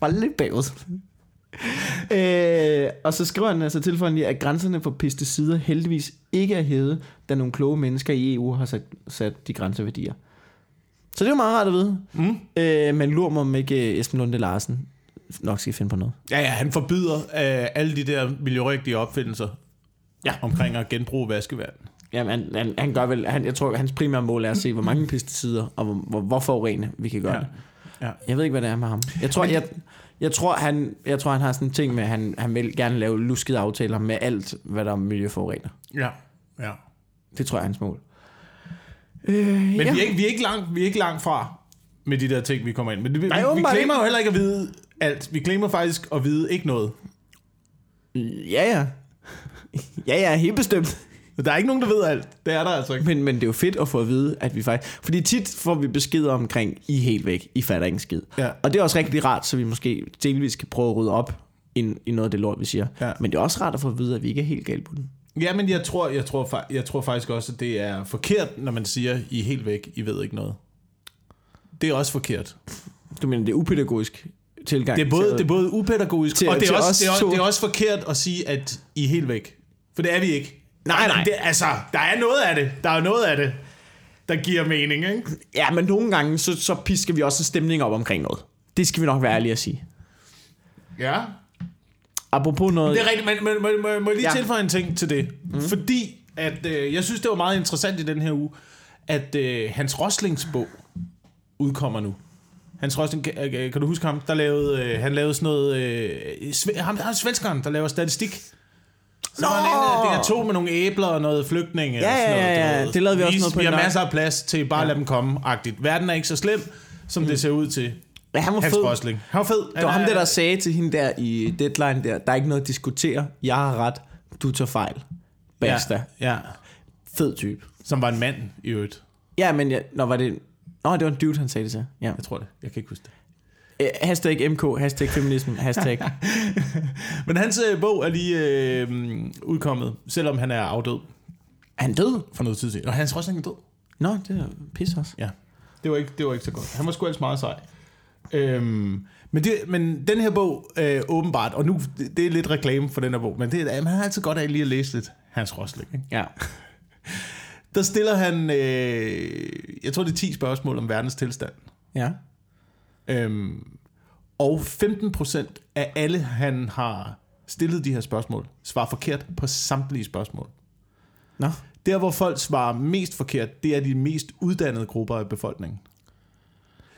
Bare lidt bagud. øh, og så skriver han altså tilføjende lige, at grænserne for pesticider heldigvis ikke er hævet, da nogle kloge mennesker i EU har sat, sat de grænseværdier. Så det er jo meget rart at vide. Mm. Øh, men lurer mig om ikke øh, Esben Lunde Larsen nok skal finde på noget. Ja, ja, han forbyder øh, alle de der miljørigtige opfindelser Ja. omkring at genbruge vaskevand. Jamen, han, han, han gør vel, han, jeg tror, hans primære mål er at se, hvor mange pesticider og hvor, hvor, hvor forurenet vi kan gøre Ja. det. Ja. Jeg ved ikke, hvad det er med ham. Jeg tror, jeg, jeg tror, han, jeg tror, han har sådan en ting med, at han, han vil gerne lave luskede aftaler med alt, hvad der er miljøforurener. Ja, ja. Det tror jeg er hans mål. Øh, Men ja. vi, er ikke, vi, er ikke langt, vi er ikke langt fra med de der ting, vi kommer ind. Men det, vi, Nej, vi, vi ikke. jo heller ikke at vide alt. Vi glemmer faktisk at vide ikke noget. Ja, ja. Ja, ja, helt bestemt. Der er ikke nogen, der ved alt. Det er der altså ikke. Men, men det er jo fedt at få at vide, at vi faktisk... Fordi tit får vi beskeder omkring, I er helt væk, I fatter ikke en skid. Ja. Og det er også rigtig rart, så vi måske delvis kan prøve at rydde op i, i noget af det lort, vi siger. Ja. Men det er også rart at få at vide, at vi ikke er helt galt på den. Ja, men jeg tror, jeg, tror, jeg tror faktisk også, at det er forkert, når man siger, I er helt væk, I ved ikke noget. Det er også forkert. Du mener, det er upædagogisk tilgang Det er både, til, det er både upædagogisk, til- og det er, også, det, er, det er også forkert at sige, at I er helt væk. For det er vi ikke. Nej, nej. Det, altså, der er noget af det. Der er noget af det, der giver mening, ikke? Ja, men nogle gange, så, så pisker vi også en stemning op omkring noget. Det skal vi nok være ærlige at sige. Ja. Apropos noget... Det er rigtigt, men, men, men, men må jeg lige Ja. tilføje en ting til det? Mm. Fordi, at øh, jeg synes, det var meget interessant i den her uge, at øh, Hans Roslings bog udkommer nu. Hans Rosling, kan, øh, kan du huske ham? Der lavede, øh, han lavede sådan noget... Øh, ham, ham svenskeren, der laver statistik. Så var han inde, det er to med nogle æbler og noget flygtning. eller Ja, sådan ja, noget, ja, ja. Det lavede vi også noget på Vi en har masser af plads til bare ja. lade dem komme-agtigt. Verden er ikke så slem, som mm. det ser ud til. Ja, han var Hans fed. Rosling. Han var fed. Det var ham der, der sagde til hende der i deadline der, der er ikke noget at diskutere. Jeg har ret. Du tager fejl. Basta. Ja, ja. Fed type. Som var en mand i øvrigt. Ja, men jeg, nå, var det... Nå, det var en dude, han sagde det til. Ja. Jeg tror det. Jeg kan ikke huske det. Eh, hashtag MK, hashtag feminisme, hashtag... Men hans øh, bog er lige øh, udkommet, selvom han er afdød er han død? for noget tid siden. Og Hans Rosling er død. Nå, det er pis også. Ja. Det var ikke, det var ikke så godt. Han var sgu ellers meget sej. Øhm, men, det, men den her bog, øh, åbenbart, og nu, det, det er lidt reklame for den her bog, men det, er- man har altid godt af lige at læse lidt Hans Rosling. Ikke? Ja. Der stiller han, øh, jeg tror det er 10 spørgsmål om verdens tilstand. Ja. Øhm, og 15% af alle, han har stillet de her spørgsmål, svarer forkert på samtlige spørgsmål. Nå. Der, hvor folk svarer mest forkert, det er de mest uddannede grupper af befolkningen.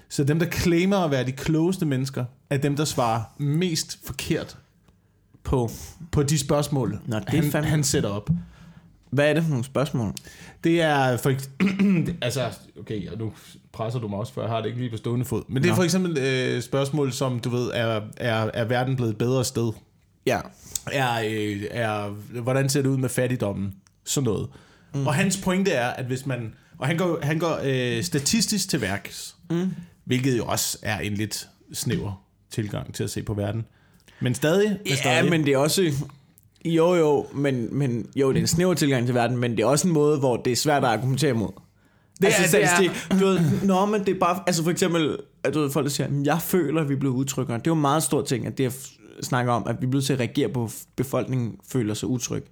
Så dem, der claimer at være de klogeste mennesker, er dem, der svarer mest forkert På. på de spørgsmål, Nå, det han, fandme- han sætter op. Hvad er det for nogle spørgsmål? Det er for altså, okay, og nu presser du mig også, for jeg har det ikke lige på stående fod. Men det er Nå. for eksempel øh, spørgsmål, som du ved, er, er, er verden blevet et bedre sted? Ja. er, øh, er, hvordan ser det ud med fattigdommen? Sådan noget. Mm. Og hans pointe er, at hvis man, og han går, han går øh, statistisk til værks, mm. hvilket jo også er en lidt snæver tilgang til at se på verden. Men stadig, men Ja, stadig men det er også... Jo, jo, men, men jo, det er en snæver tilgang til verden, men det er også en måde, hvor det er svært at argumentere imod. Det altså, er- det er- statistik. Du ved, nå, men det er bare... Altså for eksempel, at du ved, folk der siger, jeg føler, at vi blevet utryggere. Det er jo en meget stor ting, at det jeg snakker om, at vi er blevet til at reagere på, at befolkningen føler sig utryg.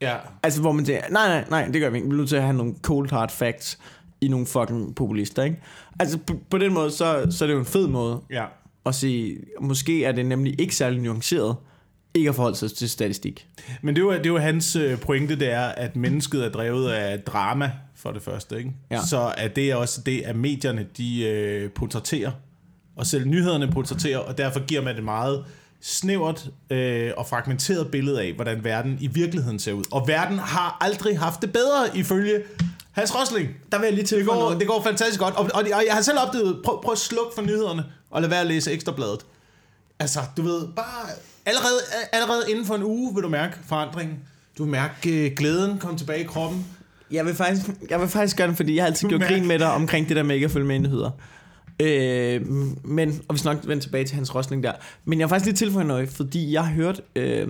Ja. Altså, hvor man siger, nej, nej, nej, det gør vi ikke. Vi er nødt til at have nogle cold hard facts i nogle fucking populister, ikke? Altså, på, på den måde, så, så er det jo en fed måde Ja. at sige, måske er det nemlig ikke særlig nuanceret, ikke at forholde sig til statistik. Men det er, jo, det er jo hans øh, pointe, det er, at mennesket er drevet af drama, for det første. Ikke? Ja. Så er det også det, at medierne de øh, portrætterer, og selv nyhederne portrætterer, og derfor giver man et meget snævert øh, og fragmenteret billede af, hvordan verden i virkeligheden ser ud. Og verden har aldrig haft det bedre, ifølge Hans Rosling. Der vil jeg lige Det tilføje går, noget. det går fantastisk godt. Og, og, og jeg har selv opdaget, prøv, prøv at slukke for nyhederne, og lad være at læse ekstrabladet. Altså, du ved, bare allerede, allerede inden for en uge vil du mærke forandringen. Du vil mærke øh, glæden komme tilbage i kroppen. Jeg vil faktisk, jeg vil faktisk gøre det, fordi jeg har altid gjort mærker- grin med dig omkring det der med ikke at følge med nyheder. Øh, men, og vi nok vende tilbage til hans rosling der. Men jeg har faktisk lige tilføjet noget, fordi jeg har hørt øh,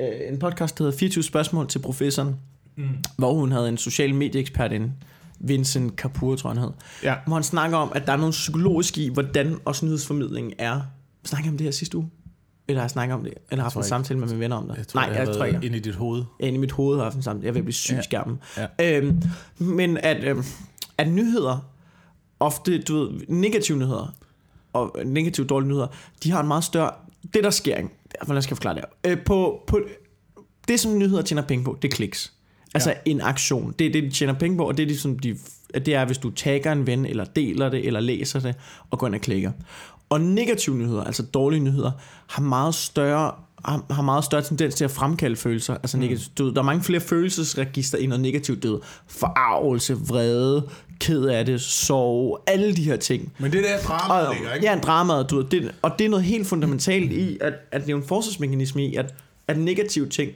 øh, en podcast, der hedder 24 spørgsmål til professoren, mm. hvor hun havde en social medieekspert inde, Vincent Kapur, tror jeg han hed, Ja. hvor han snakker om, at der er noget psykologisk i, hvordan også nyhedsformidling er. Snakker jeg om det her sidste uge? Eller har jeg snakket om det? Eller har haft en ikke. samtale med mine venner om det? Jeg tror, Nej, jeg har tror ikke. inde i dit hoved. Inde i mit hoved har jeg haft en samtale. Jeg vil blive syg Ja. skærmen. Ja. Øhm, men at, øhm, at nyheder, ofte du ved, negative nyheder, og negative dårlige nyheder, de har en meget større... Det der sker, ikke? hvordan skal jeg forklare det her? Øh, på, på, det som nyheder tjener penge på, det er kliks. Altså ja. en aktion. Det er det, de tjener penge på, og det er, det, som de, det er, hvis du tagger en ven, eller deler det, eller læser det, og går ind og klikker. Og negative nyheder, altså dårlige nyheder, har meget større har, meget større tendens til at fremkalde følelser. Altså negativt død. Der er mange flere følelsesregister i noget negativt død. Forarvelse, vrede, ked af det, sorg, alle de her ting. Men det der drama, Og, ligger, ikke? ja, dramaet, du det, og det er noget helt fundamentalt i, at, at det er en forsvarsmekanisme i, at, at negative ting,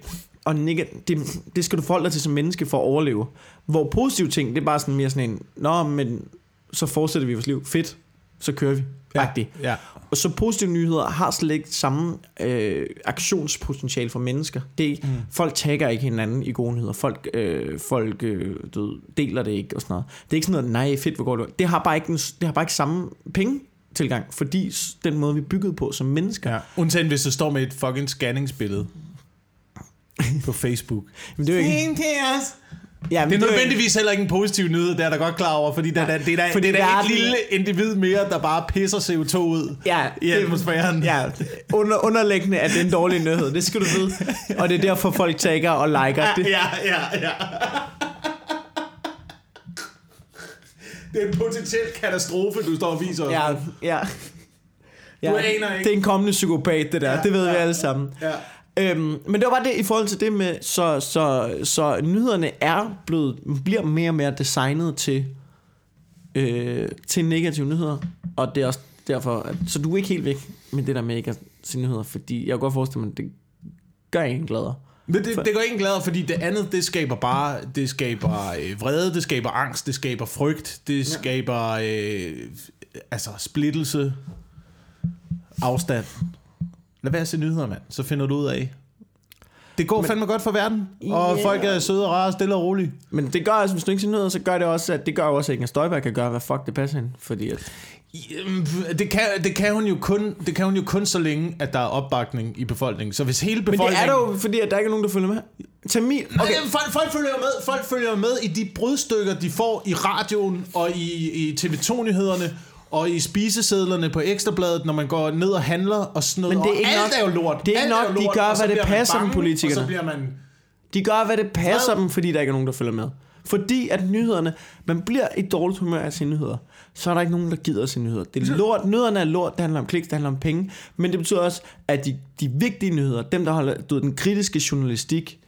og nega- det, det skal du forholde dig til som menneske for at overleve. Hvor positive ting, det er bare sådan mere sådan en, nå, men så fortsætter vi vores liv. Fedt, så kører vi. Ja. Ja. Og så positive nyheder har slet ikke samme øh, aktionspotentiale for mennesker. Det mm. Folk tagger ikke hinanden i gode nyheder. Folk, øh, folk øh, du deler det ikke og sådan noget. Det er ikke sådan noget, nej fedt, hvor går du. Det har bare ikke, en, det har bare ikke samme penge tilgang, fordi den måde, vi bygget på som mennesker. ja. Undtagen hvis du står med et fucking scanningsbillede på Facebook. Men det er jo ikke... Ja, Det er nødvendigvis heller ikke en positiv nyhed, det er der godt klar over, fordi der, der, det er da, Fordi det er da verden- et lille individ mere, der bare pisser CO2 ud Ja, i atmosfæren. Ja, under, underliggende er det en dårlig nyhed, det skal du vide. Og det er derfor folk tagger og liker det. Ja, ja, ja. Det er en potentiel katastrofe, du står og viser. Ja, ja. ja. Du aner ikke. Det er en kommende psykopat, det der. Ja, det ved ja, vi alle sammen. Ja. Øhm, men det var bare det i forhold til det med, så, så, så nyhederne er blevet, bliver mere og mere designet til, øh, til negative nyheder. Og det er også derfor, at, så du er ikke helt væk med det der med ikke at se nyheder, fordi jeg kan godt forestille mig, at det gør en gladere. Men det, det gør ingen glad, fordi det andet, det skaber bare, det skaber øh, vrede, det skaber angst, det skaber frygt, det skaber øh, altså splittelse, afstand. Lad være at se nyheder, mand. Så finder du ud af. Det går Men, fandme godt for verden, og Ja. folk er søde og rare, stille og rolige. Men det gør også, hvis du ikke ser nyheder, så gør det også, at det gør også, at Inger Støjberg kan gøre, hvad fuck det passer hende. Fordi at, Jamen, Det kan, det, kan hun jo kun, det kan hun jo kun så længe, at der er opbakning i befolkningen. Så hvis hele men det befolkningen... er der jo, fordi at der ikke er nogen, der følger med. Tamil, Okay. okay. Folk, folk, følger med, folk følger med i de brudstykker, de får i radioen og i, i TV2-nyhederne og i spisesedlerne på Ekstrabladet, når man går ned og handler og sådan noget. Men det er Og ikke alt nok- er jo lort. det er ikke Alt nok, de lort, gør, og så hvad det passer dem, bange, politikerne. Og så bliver man... De gør, hvad det passer dem, fordi der ikke er nogen, der følger med. Fordi at nyhederne, man bliver i dårligt humør af se nyheder, så er der ikke nogen, der gider se nyheder. Det er lort, nyhederne er lort, det handler om kliks, det handler om penge, men det betyder også, at de, de vigtige nyheder, dem der holder du ved, den kritiske journalistik,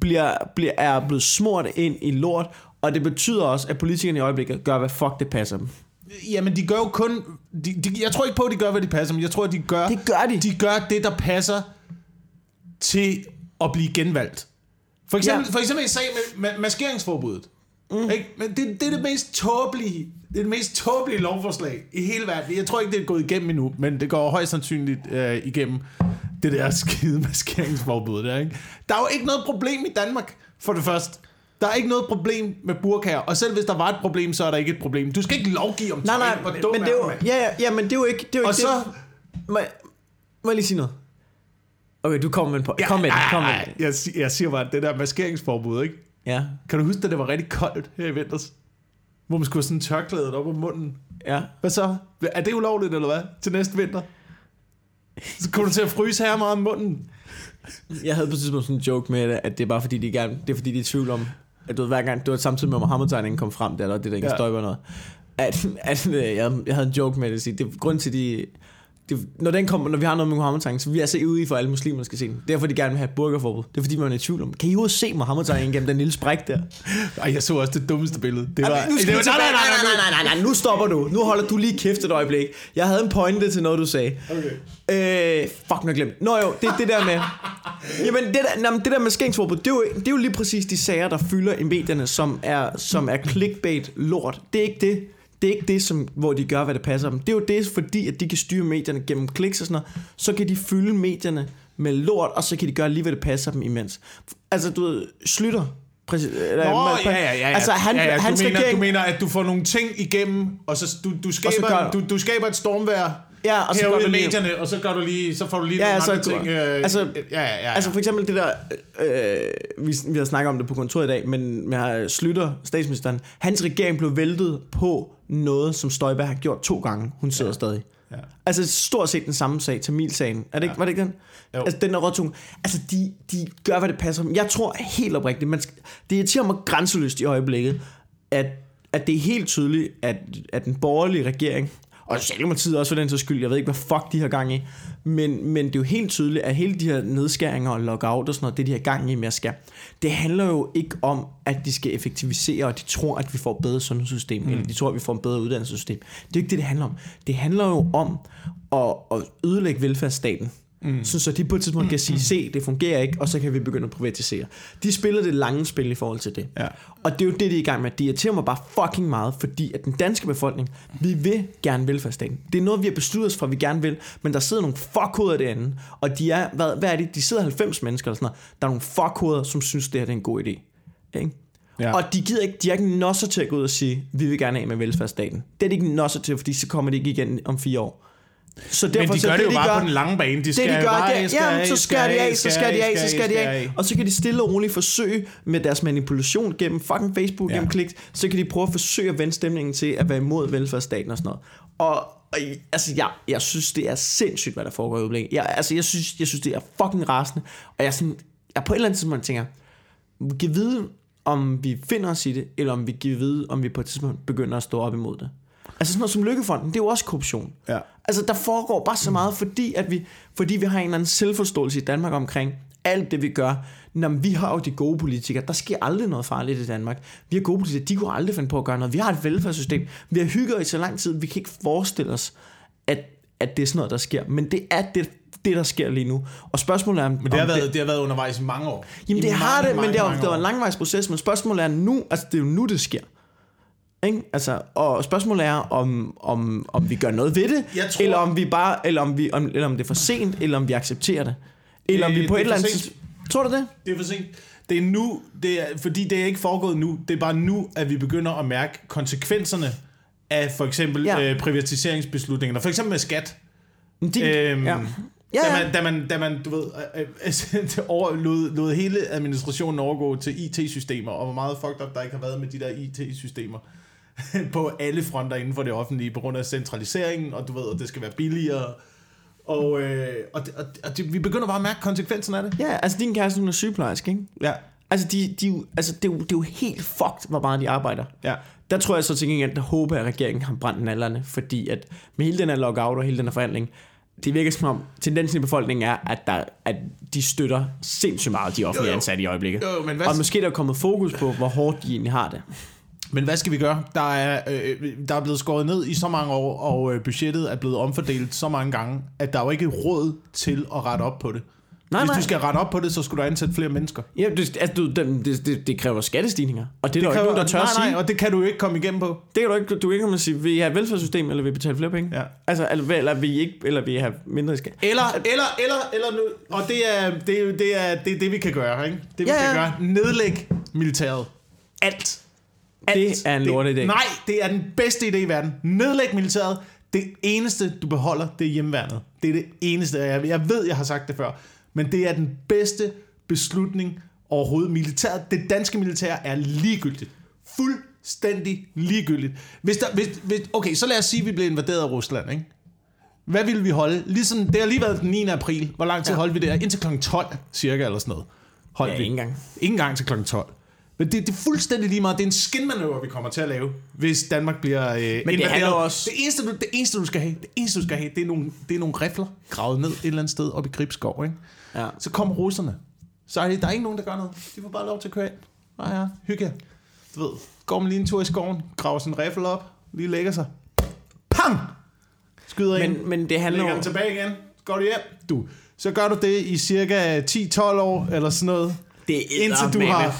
bliver, bliver, er blevet smurt ind i lort, og det betyder også, at politikerne i øjeblikket gør, hvad fuck det passer dem. Jamen, de gør jo kun... De, de, jeg tror ikke på, at de gør, hvad de passer, men jeg tror, at de gør... Det gør de. De gør det, der passer til at blive genvalgt. For eksempel, Ja. for eksempel en sag med, med maskeringsforbuddet. Mm. Ikke? Men det, det er det mest tåbelige, det er det mest tåbelige lovforslag i hele verden. Jeg tror ikke, det er gået igennem endnu, men det går højst sandsynligt øh, igennem det der skide maskeringsforbud der, ikke? Der er jo ikke noget problem i Danmark, for det første. Der er ikke noget problem med burkaer, og selv hvis der var et problem, så er der ikke et problem. Du skal ikke lovgive om Nej, tøj. nej, Hvor men, men det er jo, ja, ja, ja, men det er jo ikke, det er jo Og ikke så... det. Må, jeg- må jeg lige sige noget? Okay, du kommer med en på. Kom med den, kom med jeg, si- jeg siger bare, det der maskeringsforbud, ikke? Ja, Kan du huske, da det var rigtig koldt her i vinters? Hvor man skulle have sådan tørklædet op om munden. ja. Hvad så? Er det ulovligt, eller hvad? Til næste vinter? Så kommer du til at fryse her meget om munden. Jeg havde på tidspunkt sådan en joke med det, at det er bare fordi, de gerne, det er fordi, de er i tvivl om, at du ved, hver gang, det var samtidig med, at Mohammed-tegningen kom frem, der, eller det der ikke Ja. støjber noget, at, at øh, jeg, jeg havde en joke med det, at sige, det er grund til, de, det, når den kommer, når vi har noget med Mohammed-tegningen, så vi er altså ude i for at alle muslimer skal se den. Derfor de gerne vil have et burgerforbud. Det er fordi, man er i tvivl om, kan I jo se Mohammed-tegningen gennem den lille spræk der? Ej, jeg så også det dummeste billede. Det var, Ej, nu det var, tilbage. Nej, nej, nej, nej, nej, nu stopper du. Nu holder du lige kæft et øjeblik. Jeg havde en pointe til noget, du sagde. Okay. Øh, fuck, nu glemt. Nå jo, det er det der med... Jamen, det der, jamen, det der med skængsforbud, det er, jo, det er jo lige præcis de sager, der fylder i medierne, som er, som er clickbait lort. Det er ikke det. Det er ikke det, som, hvor de gør, hvad det passer dem. Det er jo det, fordi at de kan styre medierne gennem kliks og sådan noget. Så kan de fylde medierne med lort, og så kan de gøre lige, hvad det passer dem imens. Altså, du ved, Slytter. Præcis, eller, Nå, man- ja, ja, ja, ja. Altså, han, ja, ja. Du, hans mener, regering... du mener, at du får nogle ting igennem, og så du, du, skaber, gør- du, du skaber et stormvær Ja, og så herude i du lige- medierne, og så, gør du lige, så får du lige Ja, nogle altså, andre ting. Øh, altså- ja, ja, ja. Altså for eksempel det der, øh, vi, vi har snakket om det på kontoret i dag, men med Slytter, statsministeren, hans regering blev væltet på noget, som Støjberg har gjort to gange. Hun sidder ja. stadig. Ja. Altså stort set den samme sag, Tamilsagen. Er det ikke, Ja. var det ikke den? Jo. Altså den der råtung. Altså de, de gør, hvad det passer dem. Jeg tror helt oprigtigt, man skal, det irriterer mig grænseløst i øjeblikket, at, at det er helt tydeligt, at, at den borgerlige regering, og Socialdemokratiet også for den så skyld, jeg ved ikke, hvad fuck de har gang i, men, men det er jo helt tydeligt, at hele de her nedskæringer og lockout og sådan noget, det de har gang i med at skære, det handler jo ikke om, at de skal effektivisere, og de tror, at vi får et bedre sundhedssystem, mm. eller de tror, at vi får et bedre uddannelsessystem. Det er jo ikke det, det handler om. Det handler jo om at, at ødelægge velfærdsstaten. Mm. Så, så de på et tidspunkt kan sige, se, det fungerer ikke, og så kan vi begynde at privatisere. De spiller det lange spil i forhold til det. Ja. Og det er jo det, de er i gang med. Det irriterer mig bare fucking meget, fordi at den danske befolkning, vi vil gerne velfærdsstaten. Det er noget, vi har besluttet os for, at vi gerne vil, men der sidder nogle fuckhoveder derinde, og de er, hvad, hvad er det? De sidder 90 mennesker eller sådan noget. Der er nogle fuckhoveder, som synes, det her det er en god idé. Ikke? Ja. Og de gider ikke, de er ikke nosser til at gå ud og sige, vi vil gerne af med velfærdsstaten. Det er de ikke nosser til, fordi så kommer de ikke igen om fire år. Så Men de så gør det jo de bare gør, på den lange bane. De det skal de gør, bare, det er, skal ja, så skærer de af, så skærer de af, så skærer de skal af. Og så kan de stille og roligt forsøge med deres manipulation gennem fucking Facebook, Ja. gennem klik, så kan de prøve at forsøge at vende stemningen til at være imod velfærdsstaten og sådan noget. Og, og altså, jeg, jeg synes, det er sindssygt, hvad der foregår i øjeblikket. Jeg, altså, jeg synes, jeg synes, det er fucking rasende. Og jeg, sådan, jeg på et eller andet tidspunkt tænker, vi kan vide, om vi finder os i det, eller om vi kan vide, om vi på et tidspunkt begynder at stå op imod det. Altså sådan noget som Lykkefonden, det er jo også korruption. Ja. Altså der foregår bare så meget, fordi, at vi, fordi vi har en eller anden selvforståelse i Danmark omkring alt det, vi gør. Når vi har jo de gode politikere. Der sker aldrig noget farligt i Danmark. Vi har gode politikere, de kunne aldrig finde på at gøre noget. Vi har et velfærdssystem. Vi har hygget i så lang tid, vi kan ikke forestille os, at, at det er sådan noget, der sker. Men det er det, det der sker lige nu. Og spørgsmålet er... Men det har, været, det har været undervejs i mange år. Jamen I det har mange, det, men mange, det er, jo- mange det var en langvejs proces, men spørgsmålet er nu, altså det er jo nu, det sker. Ikke? Altså, og spørgsmålet er, om, om, om vi gør noget ved det, Jeg tror- eller om vi bare, eller om, vi, om, eller om det er for sent, eller om vi accepterer det. Eller om Øh, vi på det et er eller andet tidspunkt... Tror du det? Det er for sent. Det er nu, det er, fordi det er ikke foregået nu. Det er bare nu, at vi begynder at mærke konsekvenserne af for eksempel Ja. ja. øh, privatiseringsbeslutninger. For eksempel med skat. De, Øhm, ja. Da, Ja, man, da, man, da man, du ved, øh, øh, over, lod, lod hele administrationen overgå til IT-systemer, og hvor meget fucked up der ikke har været med de der IT-systemer på alle fronter inden for det offentlige, på grund af centraliseringen, og du ved, at det skal være billigere. Og, øh, og, det, og, og det, vi begynder bare at mærke konsekvenserne af det. ja, altså din kæreste, hun er sygeplejerske, ikke? Ja. Altså, de, de, altså det, er jo, det er jo helt fucked, hvor meget de arbejder. Ja. Der tror jeg så til gengæld, at håber, at regeringen har brændt nallerne, fordi at med hele den her lockout og hele den her forhandling, det virker som om, tendensen i befolkningen er, at, der, at de støtter sindssygt meget de offentlige Jo, jo. ansatte i øjeblikket. Jo, men hvad- og måske der er kommet fokus på, hvor hårdt de egentlig har det. Men hvad skal vi gøre? Der er, øh, der er blevet skåret ned i så mange år, og øh, budgettet er blevet omfordelt så mange gange, at der er jo ikke råd til at rette op på det. Nej, Hvis nej. du skal rette op på det, så skulle du ansætte flere mennesker. Ja, det, altså, du, det, det, det, det kræver skattestigninger, og det er der jo ikke kræver- nogen, der tør nej, at sige. nej, og det kan du jo ikke komme igennem på. Det kan du ikke, du kan ikke komme og sige, vil I have et velfærdssystem, eller vil I betale flere penge? Ja. Altså, eller, eller vil I ikke, eller vil I have mindre skat? Eller, eller, eller, eller nu, og det er det, er, det, er, det, er det, vi kan gøre, ikke? Det, vi Ja, kan ja. gøre. Nedlæg militæret. Alt. Alt. Det er en lorteidé. Det, nej, det er den bedste idé i verden. Nedlæg militæret. Det eneste, du beholder, det er hjemmeværnet. Det er det eneste. Jeg, jeg ved, jeg har sagt det før. Men det er den bedste beslutning overhovedet. Militæret, det danske militær er ligegyldigt. Fuldstændig ligegyldigt. Hvis der, hvis, hvis, okay, så lad os sige, at vi bliver invaderet af Rusland, ikke? Hvad ville vi holde? Ligesom, det har lige været den 9. april. Hvor lang tid ja. holdt vi det? Indtil kl. 12, cirka, eller sådan noget. Holdt Ja, vi. ikke engang. Ikke engang til kl. 12. Men det, det er fuldstændig lige meget. Det er en skinmanøvre, vi kommer til at lave, hvis Danmark bliver øh, invaderet. handler også- Det eneste, du, det eneste, du skal have, det eneste, du skal have, det er nogle, det er nogle rifler gravet ned et eller andet sted op i Gribskov, ikke? Ja. Så kommer russerne. Så er det, der er ikke nogen, der gør noget. De får bare lov til at køre ind. Nej, ja, hygge. Du ved, går man lige en tur i skoven, graver sin riffel op, lige lægger sig. Pang! Skyder ind. Men, men det handler Lægger den tilbage igen. Så går du hjem. Du. Så gør du det i cirka 10-12 år, eller sådan noget. Det er indtil du har,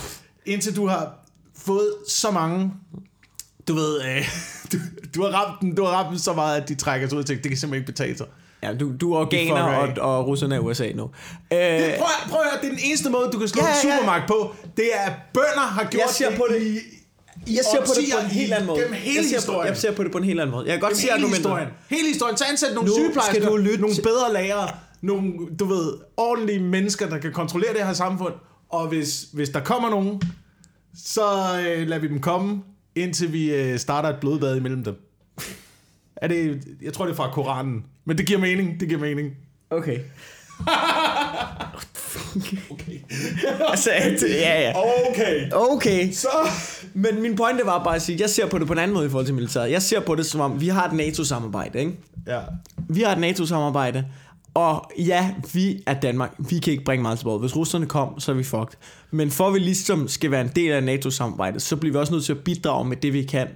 indtil du har fået så mange, du ved, øh, du, du, har ramt dem, du har ramt dem så meget, at de trækker sig ud og tænker, det kan simpelthen ikke betale sig. Ja, du, du er organer, og, og russerne er USA nu. Øh, Prøv, at- prøv at høre, det er den eneste måde, du kan slå Ja, ja, ja, en ja. supermarked på. Det er, at bønder har gjort Jeg ser på det- i, i jeg ser på det på en helt anden måde. Gennem hele jeg, ser på, jeg ser på det på en helt anden måde. Jeg kan godt se argumentet. historien. Hele historien. Så ansæt nogle Nu sygeplejersker, nogle bedre lærere, nogle, du ved, ordentlige mennesker, der kan kontrollere det her samfund. Og hvis, hvis der kommer nogen, så øh, lader vi dem komme, indtil vi øh, starter et blodbad imellem dem. Er det, jeg tror, det er fra Koranen. Men det giver mening, det giver mening. Okay. Okay. Altså, ja, ja. Okay. Okay. Så... Men min pointe var bare at sige, jeg ser på det på en anden måde i forhold til militæret. Jeg ser på det som om, vi har et NATO-samarbejde, ikke? Ja. Vi har et NATO-samarbejde, og ja, vi er Danmark. Vi kan ikke bringe meget til bordet. Hvis russerne kom, så er vi fucked. Men for at vi ligesom skal være en del af NATO-samarbejdet, så bliver vi også nødt til at bidrage med det, vi kan.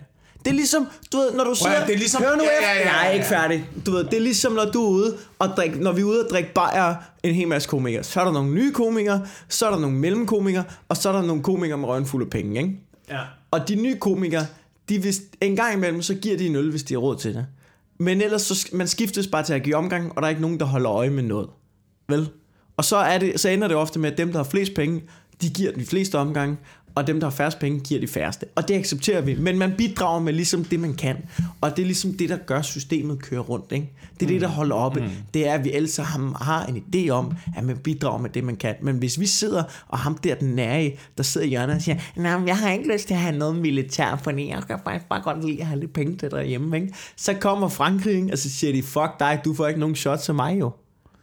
Det er ligesom, du ved, når du sidder... ja, det er ligesom- Hør nu ja, efter. ja, ja, Jeg er ja, ikke ja. færdig. Du ved, det er ligesom, når du er ude og drikke, når vi er ude og drikke bajer en hel masse komikere. Så er der nogle nye komikere, så er der nogle mellemkomikere, og så er der nogle komikere med røven fuld af penge, ikke? Ja. Og de nye komikere, de hvis, en gang imellem, så giver de en øl, hvis de har råd til det. Men ellers, så man skiftes bare til at give omgang, og der er ikke nogen, der holder øje med noget. Vel? Og så, er det, så ender det ofte med, at dem, der har flest penge, de giver den fleste omgang, og dem, der har færrest penge, giver de færreste. Og det accepterer vi. Men man bidrager med ligesom det, man kan. Og det er ligesom det, der gør systemet køre rundt. Ikke? Det er det, der holder oppe. Mm. Det er, at vi alle sammen har en idé om, at man bidrager med det, man kan. Men hvis vi sidder, og ham der, den nære, der sidder i hjørnet og siger, nej, jeg har ikke lyst til at have noget militær, fordi jeg kan faktisk bare godt lide at have lidt penge til derhjemme. Ikke? Så kommer Frankrig, og så siger de, fuck dig, du får ikke nogen shots af mig jo.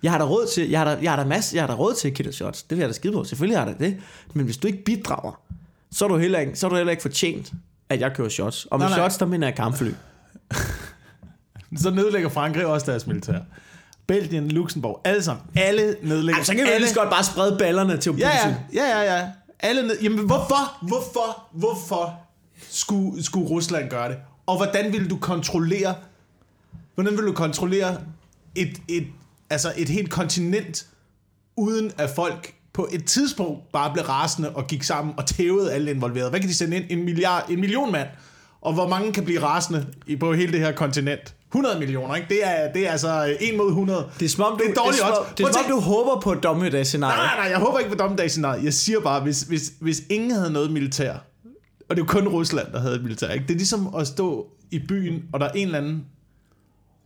Jeg har da råd til, jeg har da, jeg har da masse, jeg har da råd til dig shots. Det vil jeg da skide på. Selvfølgelig har jeg da det. Men hvis du ikke bidrager, så er du heller ikke, så er du heller ikke fortjent, at jeg kører shots. Og med Nej, nej. shots, der mener jeg kampfly. Så nedlægger Frankrig også deres militær. Belgien, Luxembourg, alle sammen. Alle nedlægger. Altså, så kan vi alle... godt bare sprede ballerne til Putin. Ja, ja, ja, ja, ja. Alle ned... Jamen, hvorfor, hvorfor, hvorfor skulle, skulle Rusland gøre det? Og hvordan ville du kontrollere, hvordan ville du kontrollere et, et, altså et helt kontinent, uden at folk på et tidspunkt bare blev rasende og gik sammen og tævede alle involverede? Hvad kan de sende ind? En, milliard, en million mand? Og hvor mange kan blive rasende i- på hele det her kontinent? 100 millioner, ikke? Det er, det er altså 1 mod 100. Det er som om, du, det er dårligt det er, som, det er, som om, du håber på et dommedagsscenarie. Nej, nej, jeg håber ikke på dommedagsscenariet. Jeg siger bare, hvis, hvis, hvis ingen havde noget militær, og det er jo kun Rusland, der havde et militær, ikke? det er ligesom at stå i byen, og der er en eller anden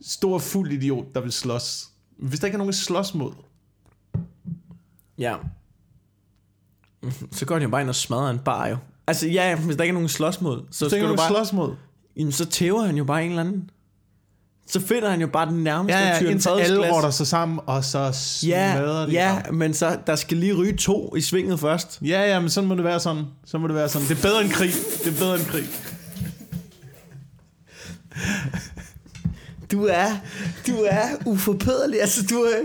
stor fuld idiot, der vil slås. Hvis der ikke er nogen at slås mod, Ja. Så går de jo bare ind og smadrer en bar jo. Altså ja, hvis der ikke er nogen slås mod, så så skal du bare... slås mod. Jamen, så tæver han jo bare en eller anden. Så finder han jo bare den nærmeste Ja, ja, indtil alle rotter sig sammen, og så smadrer Ja, de ja, ham. men så der skal lige ryge to i svinget først. Ja, ja, men sådan må det være sådan. Så må det være sådan. Det er bedre end krig. Det er bedre end krig. Du er, du er uforbederlig. Altså, du er...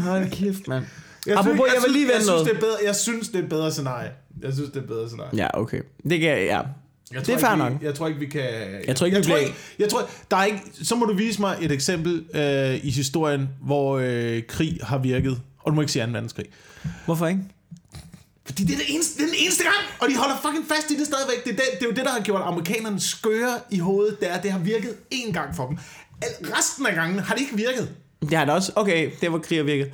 Hold kæft, mand. Jeg, Apropos, jeg vil lige jeg, vende synes, noget. det er bedre, jeg synes, det er et bedre scenarie. Jeg synes, det er et bedre scenarie. Ja, okay. Det kan ja. Jeg Det er fair nok. Vi, jeg tror ikke, vi kan... Jeg, tror ikke, jeg vi tror bliver- ikke, jeg tror, der er ikke... Så må du vise mig et eksempel øh, i historien, hvor øh, krig har virket. Og du må ikke sige 2. verdenskrig. Hvorfor ikke? Fordi det er, det, eneste, det er den eneste gang, og de holder fucking fast i det stadigvæk. Det er, det, det er jo det, der har gjort amerikanerne skøre i hovedet. Det er, det har virket én gang for dem. Al- Resten af gangen har det ikke virket. Det har det også. Okay, det var krig og virket.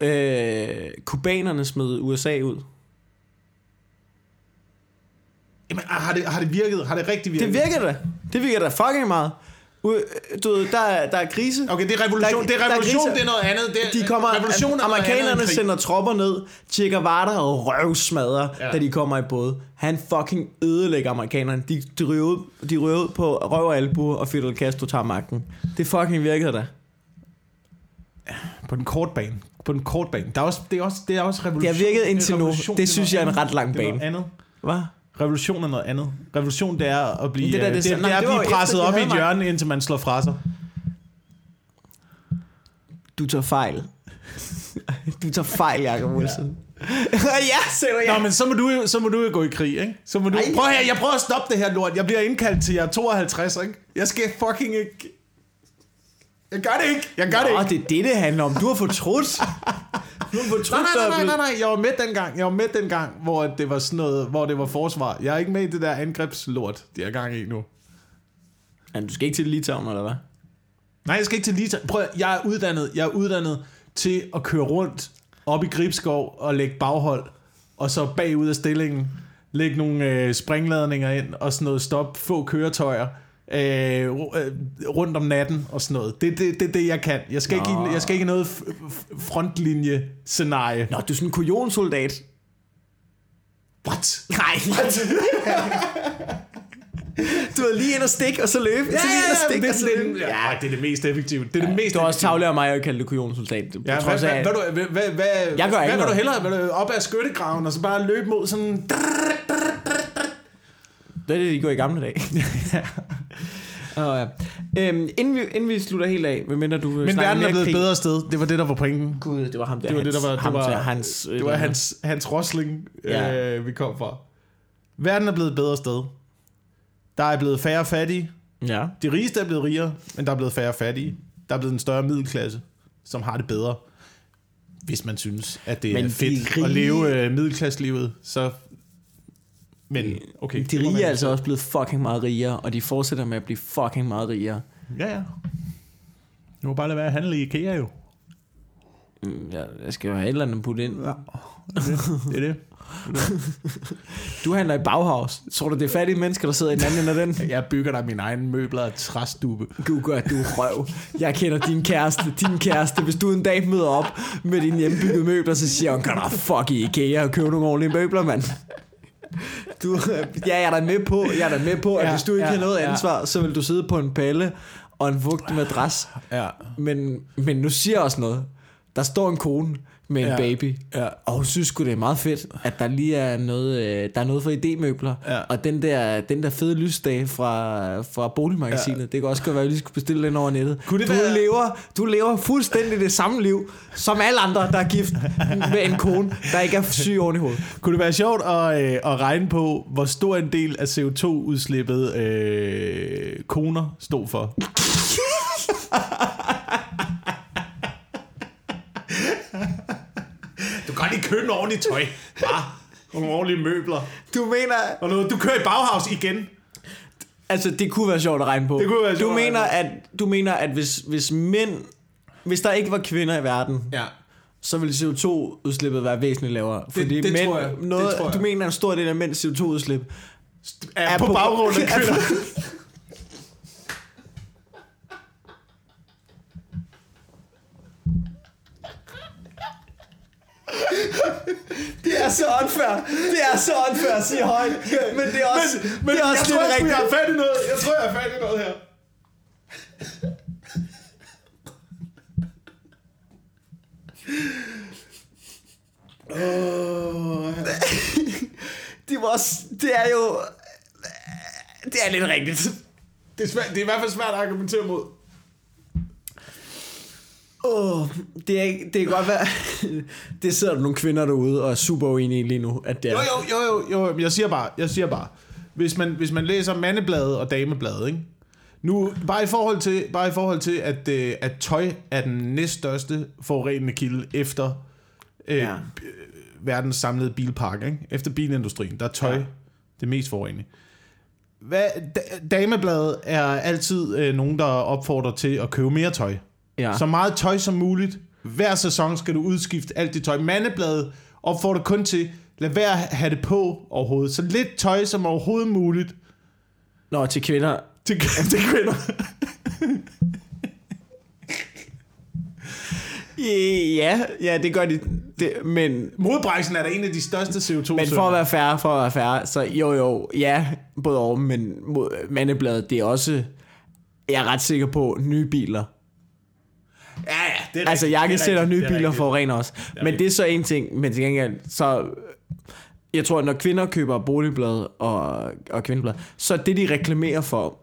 Øh, kubanerne smed USA ud. Jamen, har det, har det virket? Har det rigtig virket? Det virker da. Det virker da fucking meget. Du ved, der er, der er krise. Okay, det er revolution. Der- det er der er revolution, kriser. det er noget andet. Det er, De kommer, revolution er amerikanerne sender tropper ned. Che Guevara og røvsmadrer, Ja. ja. da de kommer i båd. Han fucking ødelægger amerikanerne. De, de, ryger ud, de ud på røv og Fidel Castro tager magten. Det fucking virkede da. På den korte bane. På den korte bane. Der er også, det, er også, det er også revolution. Det har virket er indtil nu. Det er synes jeg er en ret lang Det er bane. noget andet. Hvad? Revolution er noget andet. Revolution, det er at blive, Det det, der, det det, er- det, nej, er at det blive efter, presset de op i et hjørne, indtil man slår fra sig. Du tager fejl. Du tager fejl, Jacob Wilson. Ja, du ja. Nå, men så må du, jo- så må du jo gå i krig, ikke? Så må du, Ej. prøv her, jeg prøver at stoppe det her lort. Jeg bliver indkaldt til jer 52, ikke? Jeg skal fucking ikke... Jeg gør det ikke. Jeg gør det Nå, ikke. det er det, det handler om. Du har fortrudt. Nej, nej, nej, er nej, nej, jeg var med dengang, jeg var med dengang, hvor det var sådan noget, hvor det var forsvar. Jeg er ikke med i det der angrebslort, de er gang i nu. Ja, du skal ikke til Litauen, eller hvad? Nej, jeg skal ikke til Lita. Prøv, jeg er uddannet, jeg er uddannet til at køre rundt op i Gribskov og lægge baghold, og så bagud af stillingen lægge nogle øh, springladninger ind og sådan noget stop få køretøjer øh, øh, rundt om natten og sådan noget. Det er det, det, det, jeg kan. Jeg skal, ikke, Nå. i- jeg skal ikke noget frontlinje-scenarie. Nå, du er sådan en kujonsoldat. What? Nej. du er lige ind og stik, og så løb. Ja, så lige ind og stik, det, og så det, løb. det, ja, det er det mest effektive. Det er det mest Det var også tavligt af mig at kalde det kujonsoldat. Ja, hvad, hvad, hvad, hvad, hvad, hvad, Jeg gør hvad ikke vil du hellere? Vil du op ad skyttegraven og så bare løbe mod sådan... det er det, de går i gamle dage. Og, ja. øhm, inden, vi, inden vi slutter helt af, medmindre du vil Men verden er blevet et bedre sted. Det var det, der var pointen. Gud, det var ham der. Det var det, der var, ham det var, hans, det var hans, hans rosling, Ja. øh, vi kom fra. Verden er blevet et bedre sted. Der er blevet færre fattige. Ja. De rigeste er blevet rigere, men der er blevet færre fattige. Der er blevet en større middelklasse, som har det bedre. Hvis man synes, at det Men er de fedt rige- at leve øh, middelklasselivet, så... Men okay. De det rige er altså også blevet fucking meget rigere, og de fortsætter med at blive fucking meget rigere. Ja, ja. Du må bare lade være at handle i IKEA jo. Mm, Ja, jeg skal jo have et eller andet at putte ind. Ja. Det er det. Du handler i Bauhaus. Tror du, det er fattige mennesker, der sidder i den anden ende af den? Jeg bygger dig mine egne møbler af træstube. Gud gør, du røv. Jeg kender din kæreste, din kæreste. Hvis du en dag møder op med dine hjemmebyggede møbler, så siger hun, kan du fuck i IKEA og købe nogle ordentlige møbler, mand. Du, ja, jeg er da med på, jeg er da med på, at Ja, hvis du ikke ja, har noget ja. ansvar, så vil du sidde på en palle og en fugtig madras. Ja. Men, men nu siger jeg også noget. Der står en kone med en Ja. baby, Ja. og hun synes sgu, det er meget fedt, at der lige er noget, øh, der er noget for idémøbler. Ja. Og den der, den der fede lysdag fra, fra boligmagasinet, ja. det kan også godt være, at vi lige skulle bestille den over nettet. Kunne det du, være- lever, du lever fuldstændig det samme liv, som alle andre, der er gift med en kone, der ikke er syg oven i hovedet. Kunne det være sjovt at, øh, at regne på, hvor stor en del af CO2-udslippet øh, koner stod for? du kan lige købe noget ordentligt tøj. Bare nogle ordentlige møbler. Du mener, Og noget, du kører i Bauhaus igen. altså det kunne være sjovt at regne på. Det kunne være du sjovt at mener, at, du mener, at hvis, hvis mænd, hvis der ikke var kvinder i verden, Ja. så vil CO2-udslippet være væsentligt lavere. Fordi det mænd, tror jeg. Det Noget, tror jeg. Du mener, at en stor del af mænds CO2-udslip Er, er på, på baggrund af er kvinder. på- Det er så unfair. Det er så unfair at sige højt. Men det er også, Men, men det er også jeg, tror, jeg, rigtigt. jeg har fat i noget. Jeg tror, jeg har fat i noget her. Det, var også, det er jo... Det er lidt rigtigt. Det er, svært, det er i hvert fald svært at argumentere mod. Oh, det, er, det kan godt være... Det sidder der nogle kvinder derude og er super uenige lige nu, at det er... Jo, jo, jo, jo, jo. Jeg siger bare, jeg siger bare. Hvis man, hvis man læser mandebladet og damebladet, ikke? Nu, bare i forhold til, bare i forhold til at, øh, at tøj er den næststørste forurenende kilde efter øh, Ja. ja. verdens samlede bilpark, ikke? Efter bilindustrien, der er tøj ja. det mest forurenende. Hvad, da, damebladet er altid øh, nogen, der opfordrer til at købe mere tøj. Ja. Så meget tøj som muligt. Hver sæson skal du udskifte alt dit tøj. Mandebladet opfordrer kun til, lad være at have det på overhovedet. Så lidt tøj som overhovedet muligt Nå, til kvinder. til, til kvinder. Ja, ja, det gør de. Det, men, Modbranchen er da en af de største CO2 men for at være færre, for at være færre, så jo jo, ja, både og, men mod- mandebladet, det er også, jeg er ret sikker på, nye biler. Ja, ja, det er Altså, rigtigt, det er jakkesæt og rigtigt, nye er biler rigtigt. forurener også. Men det er så en ting, men til gengæld, så... Jeg tror, at når kvinder køber boligblad og, og kvindeblad, så det, de reklamerer for,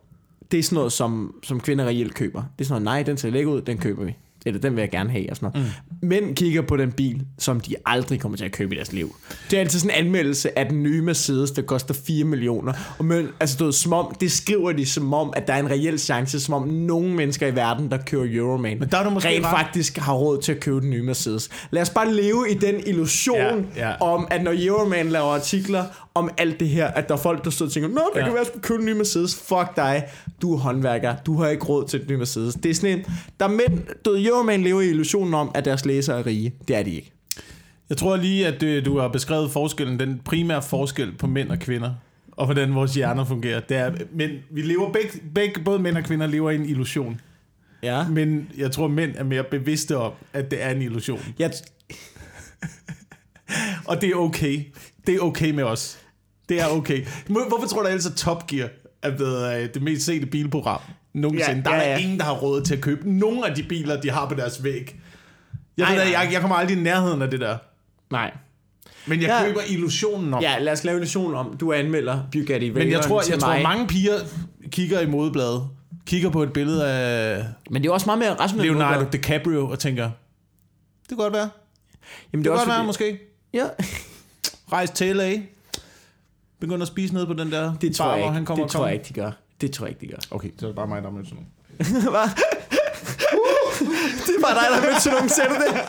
det er sådan noget, som, som kvinder reelt køber. Det er sådan noget, nej, den ser lækker ud, den køber vi. Eller den vil jeg gerne have, og sådan noget. Mm. Mænd kigger på den bil, som de aldrig kommer til at købe i deres liv. Det er altid sådan en anmeldelse af den nye Mercedes, der koster 4 millioner. Og men, altså, du ved, som om, det skriver de som om, at der er en reel chance, som om nogle mennesker i verden, der kører Euroman, Men der er du måske rent ret. faktisk har råd til at købe den nye Mercedes. Lad os bare leve i den illusion Ja, ja. om, at når Euroman laver artikler om alt det her, at der er folk, der står og tænker, Nå, det Ja. kan være, at jeg skulle købe en ny Mercedes. Fuck dig. Du er håndværker. Du har ikke råd til den nye Mercedes. Det er sådan en, der er mænd, du ved, Euroman lever i illusionen om, at deres læsere er rige. Det er de ikke. Jeg tror lige, at øh, du har beskrevet forskellen, den primære forskel på mænd og kvinder, og hvordan vores hjerner fungerer. Det er, men vi lever begge, begge, både mænd og kvinder lever i en illusion. Ja. Men jeg tror, mænd er mere bevidste om, at det er en illusion. Jeg, Og det er okay. Det er okay med os. Det er okay. Hvor- Hvorfor tror du ellers, at Top Gear er blevet øh, det mest sete bilprogram nogensinde? Ja, der er ja, der ja. ingen, der har råd til at købe nogen af de biler, de har på deres væg. Jeg, Nej, ved, nej. jeg, jeg kommer aldrig i nærheden af det der. nej. Men jeg Ja. ja. køber illusionen om. Ja, lad os lave illusion om, du anmelder Bugatti Men jeg Veyron tror, jeg tror mig. mange piger kigger i modebladet, kigger på et billede af Men det er også meget mere rationelt. Leonardo modebladet. DiCaprio og tænker, det kan godt være. Det Jamen, kan godt være, måske. Ja, Rejs til LA. Begynder at spise ned på den der det tror bar, jeg ikke. han kommer det tror jeg ikke, de gør. Det tror jeg ikke, de gør. Okay, så er det bare mig, der er med sådan nogen. Hvad? det er bare dig, der har mødt sådan nogle, ser du det?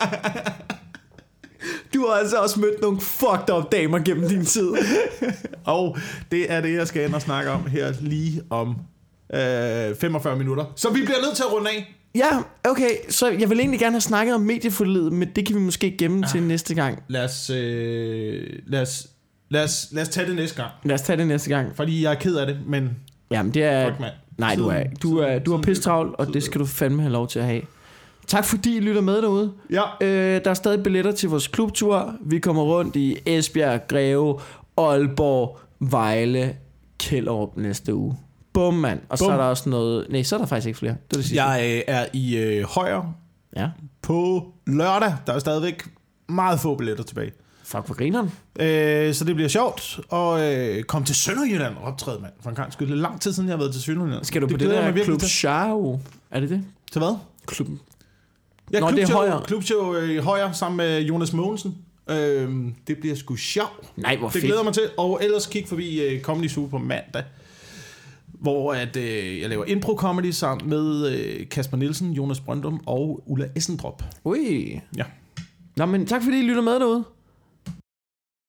Du har altså også mødt nogle fucked up damer gennem din tid. Og det er det, jeg skal ind og snakke om her lige om øh, 45 minutter. Så vi bliver nødt til at runde af. Ja, okay, så jeg vil egentlig gerne have snakket om medieforledet, men det kan vi måske gemme til næste gang. Lad os, øh, lad, os, lad, os, lad os tage det næste gang. Lad os tage det næste gang. Fordi jeg er ked af det, men Jamen, det er... fuck mand. Nej, du er, du er, du er pistravl, og det skal du fandme have lov til at have. Tak fordi I lytter med derude. Ja, Øh, der er stadig billetter til vores klubtur. Vi kommer rundt i Esbjerg, Greve, Aalborg, Vejle, Kjellerup næste uge. Bum, mand. Og så Bum. er der også noget... Nej, så er der faktisk ikke flere. Det er det sidste. jeg øh, er i øh, Højer Ja. på lørdag. Der er stadigvæk meget få billetter tilbage. Fuck for grineren. Øh, så det bliver sjovt. Og øh, kom til Sønderjylland og optræde, mand. For en gang skyld. Det er lang tid siden, jeg har været til Sønderjylland. Skal du på det, glæder jeg der Klub. Show? Er det det? Til hvad? Klubben. Ja, Nå, det er klubshow, Højer. klubshow øh, i Højer sammen med Jonas Mogensen. Øh, det bliver sgu sjovt. Nej, hvor Det fedt. glæder mig til. Og ellers kig forbi øh, Comedy Zoo på mandag. Hvor at, øh, jeg laver impro-comedy sammen med øh, Kasper Nielsen, Jonas Brøndum og Ulla Essendrop. Ui. Ja. Nå, men tak fordi I lytter med derude.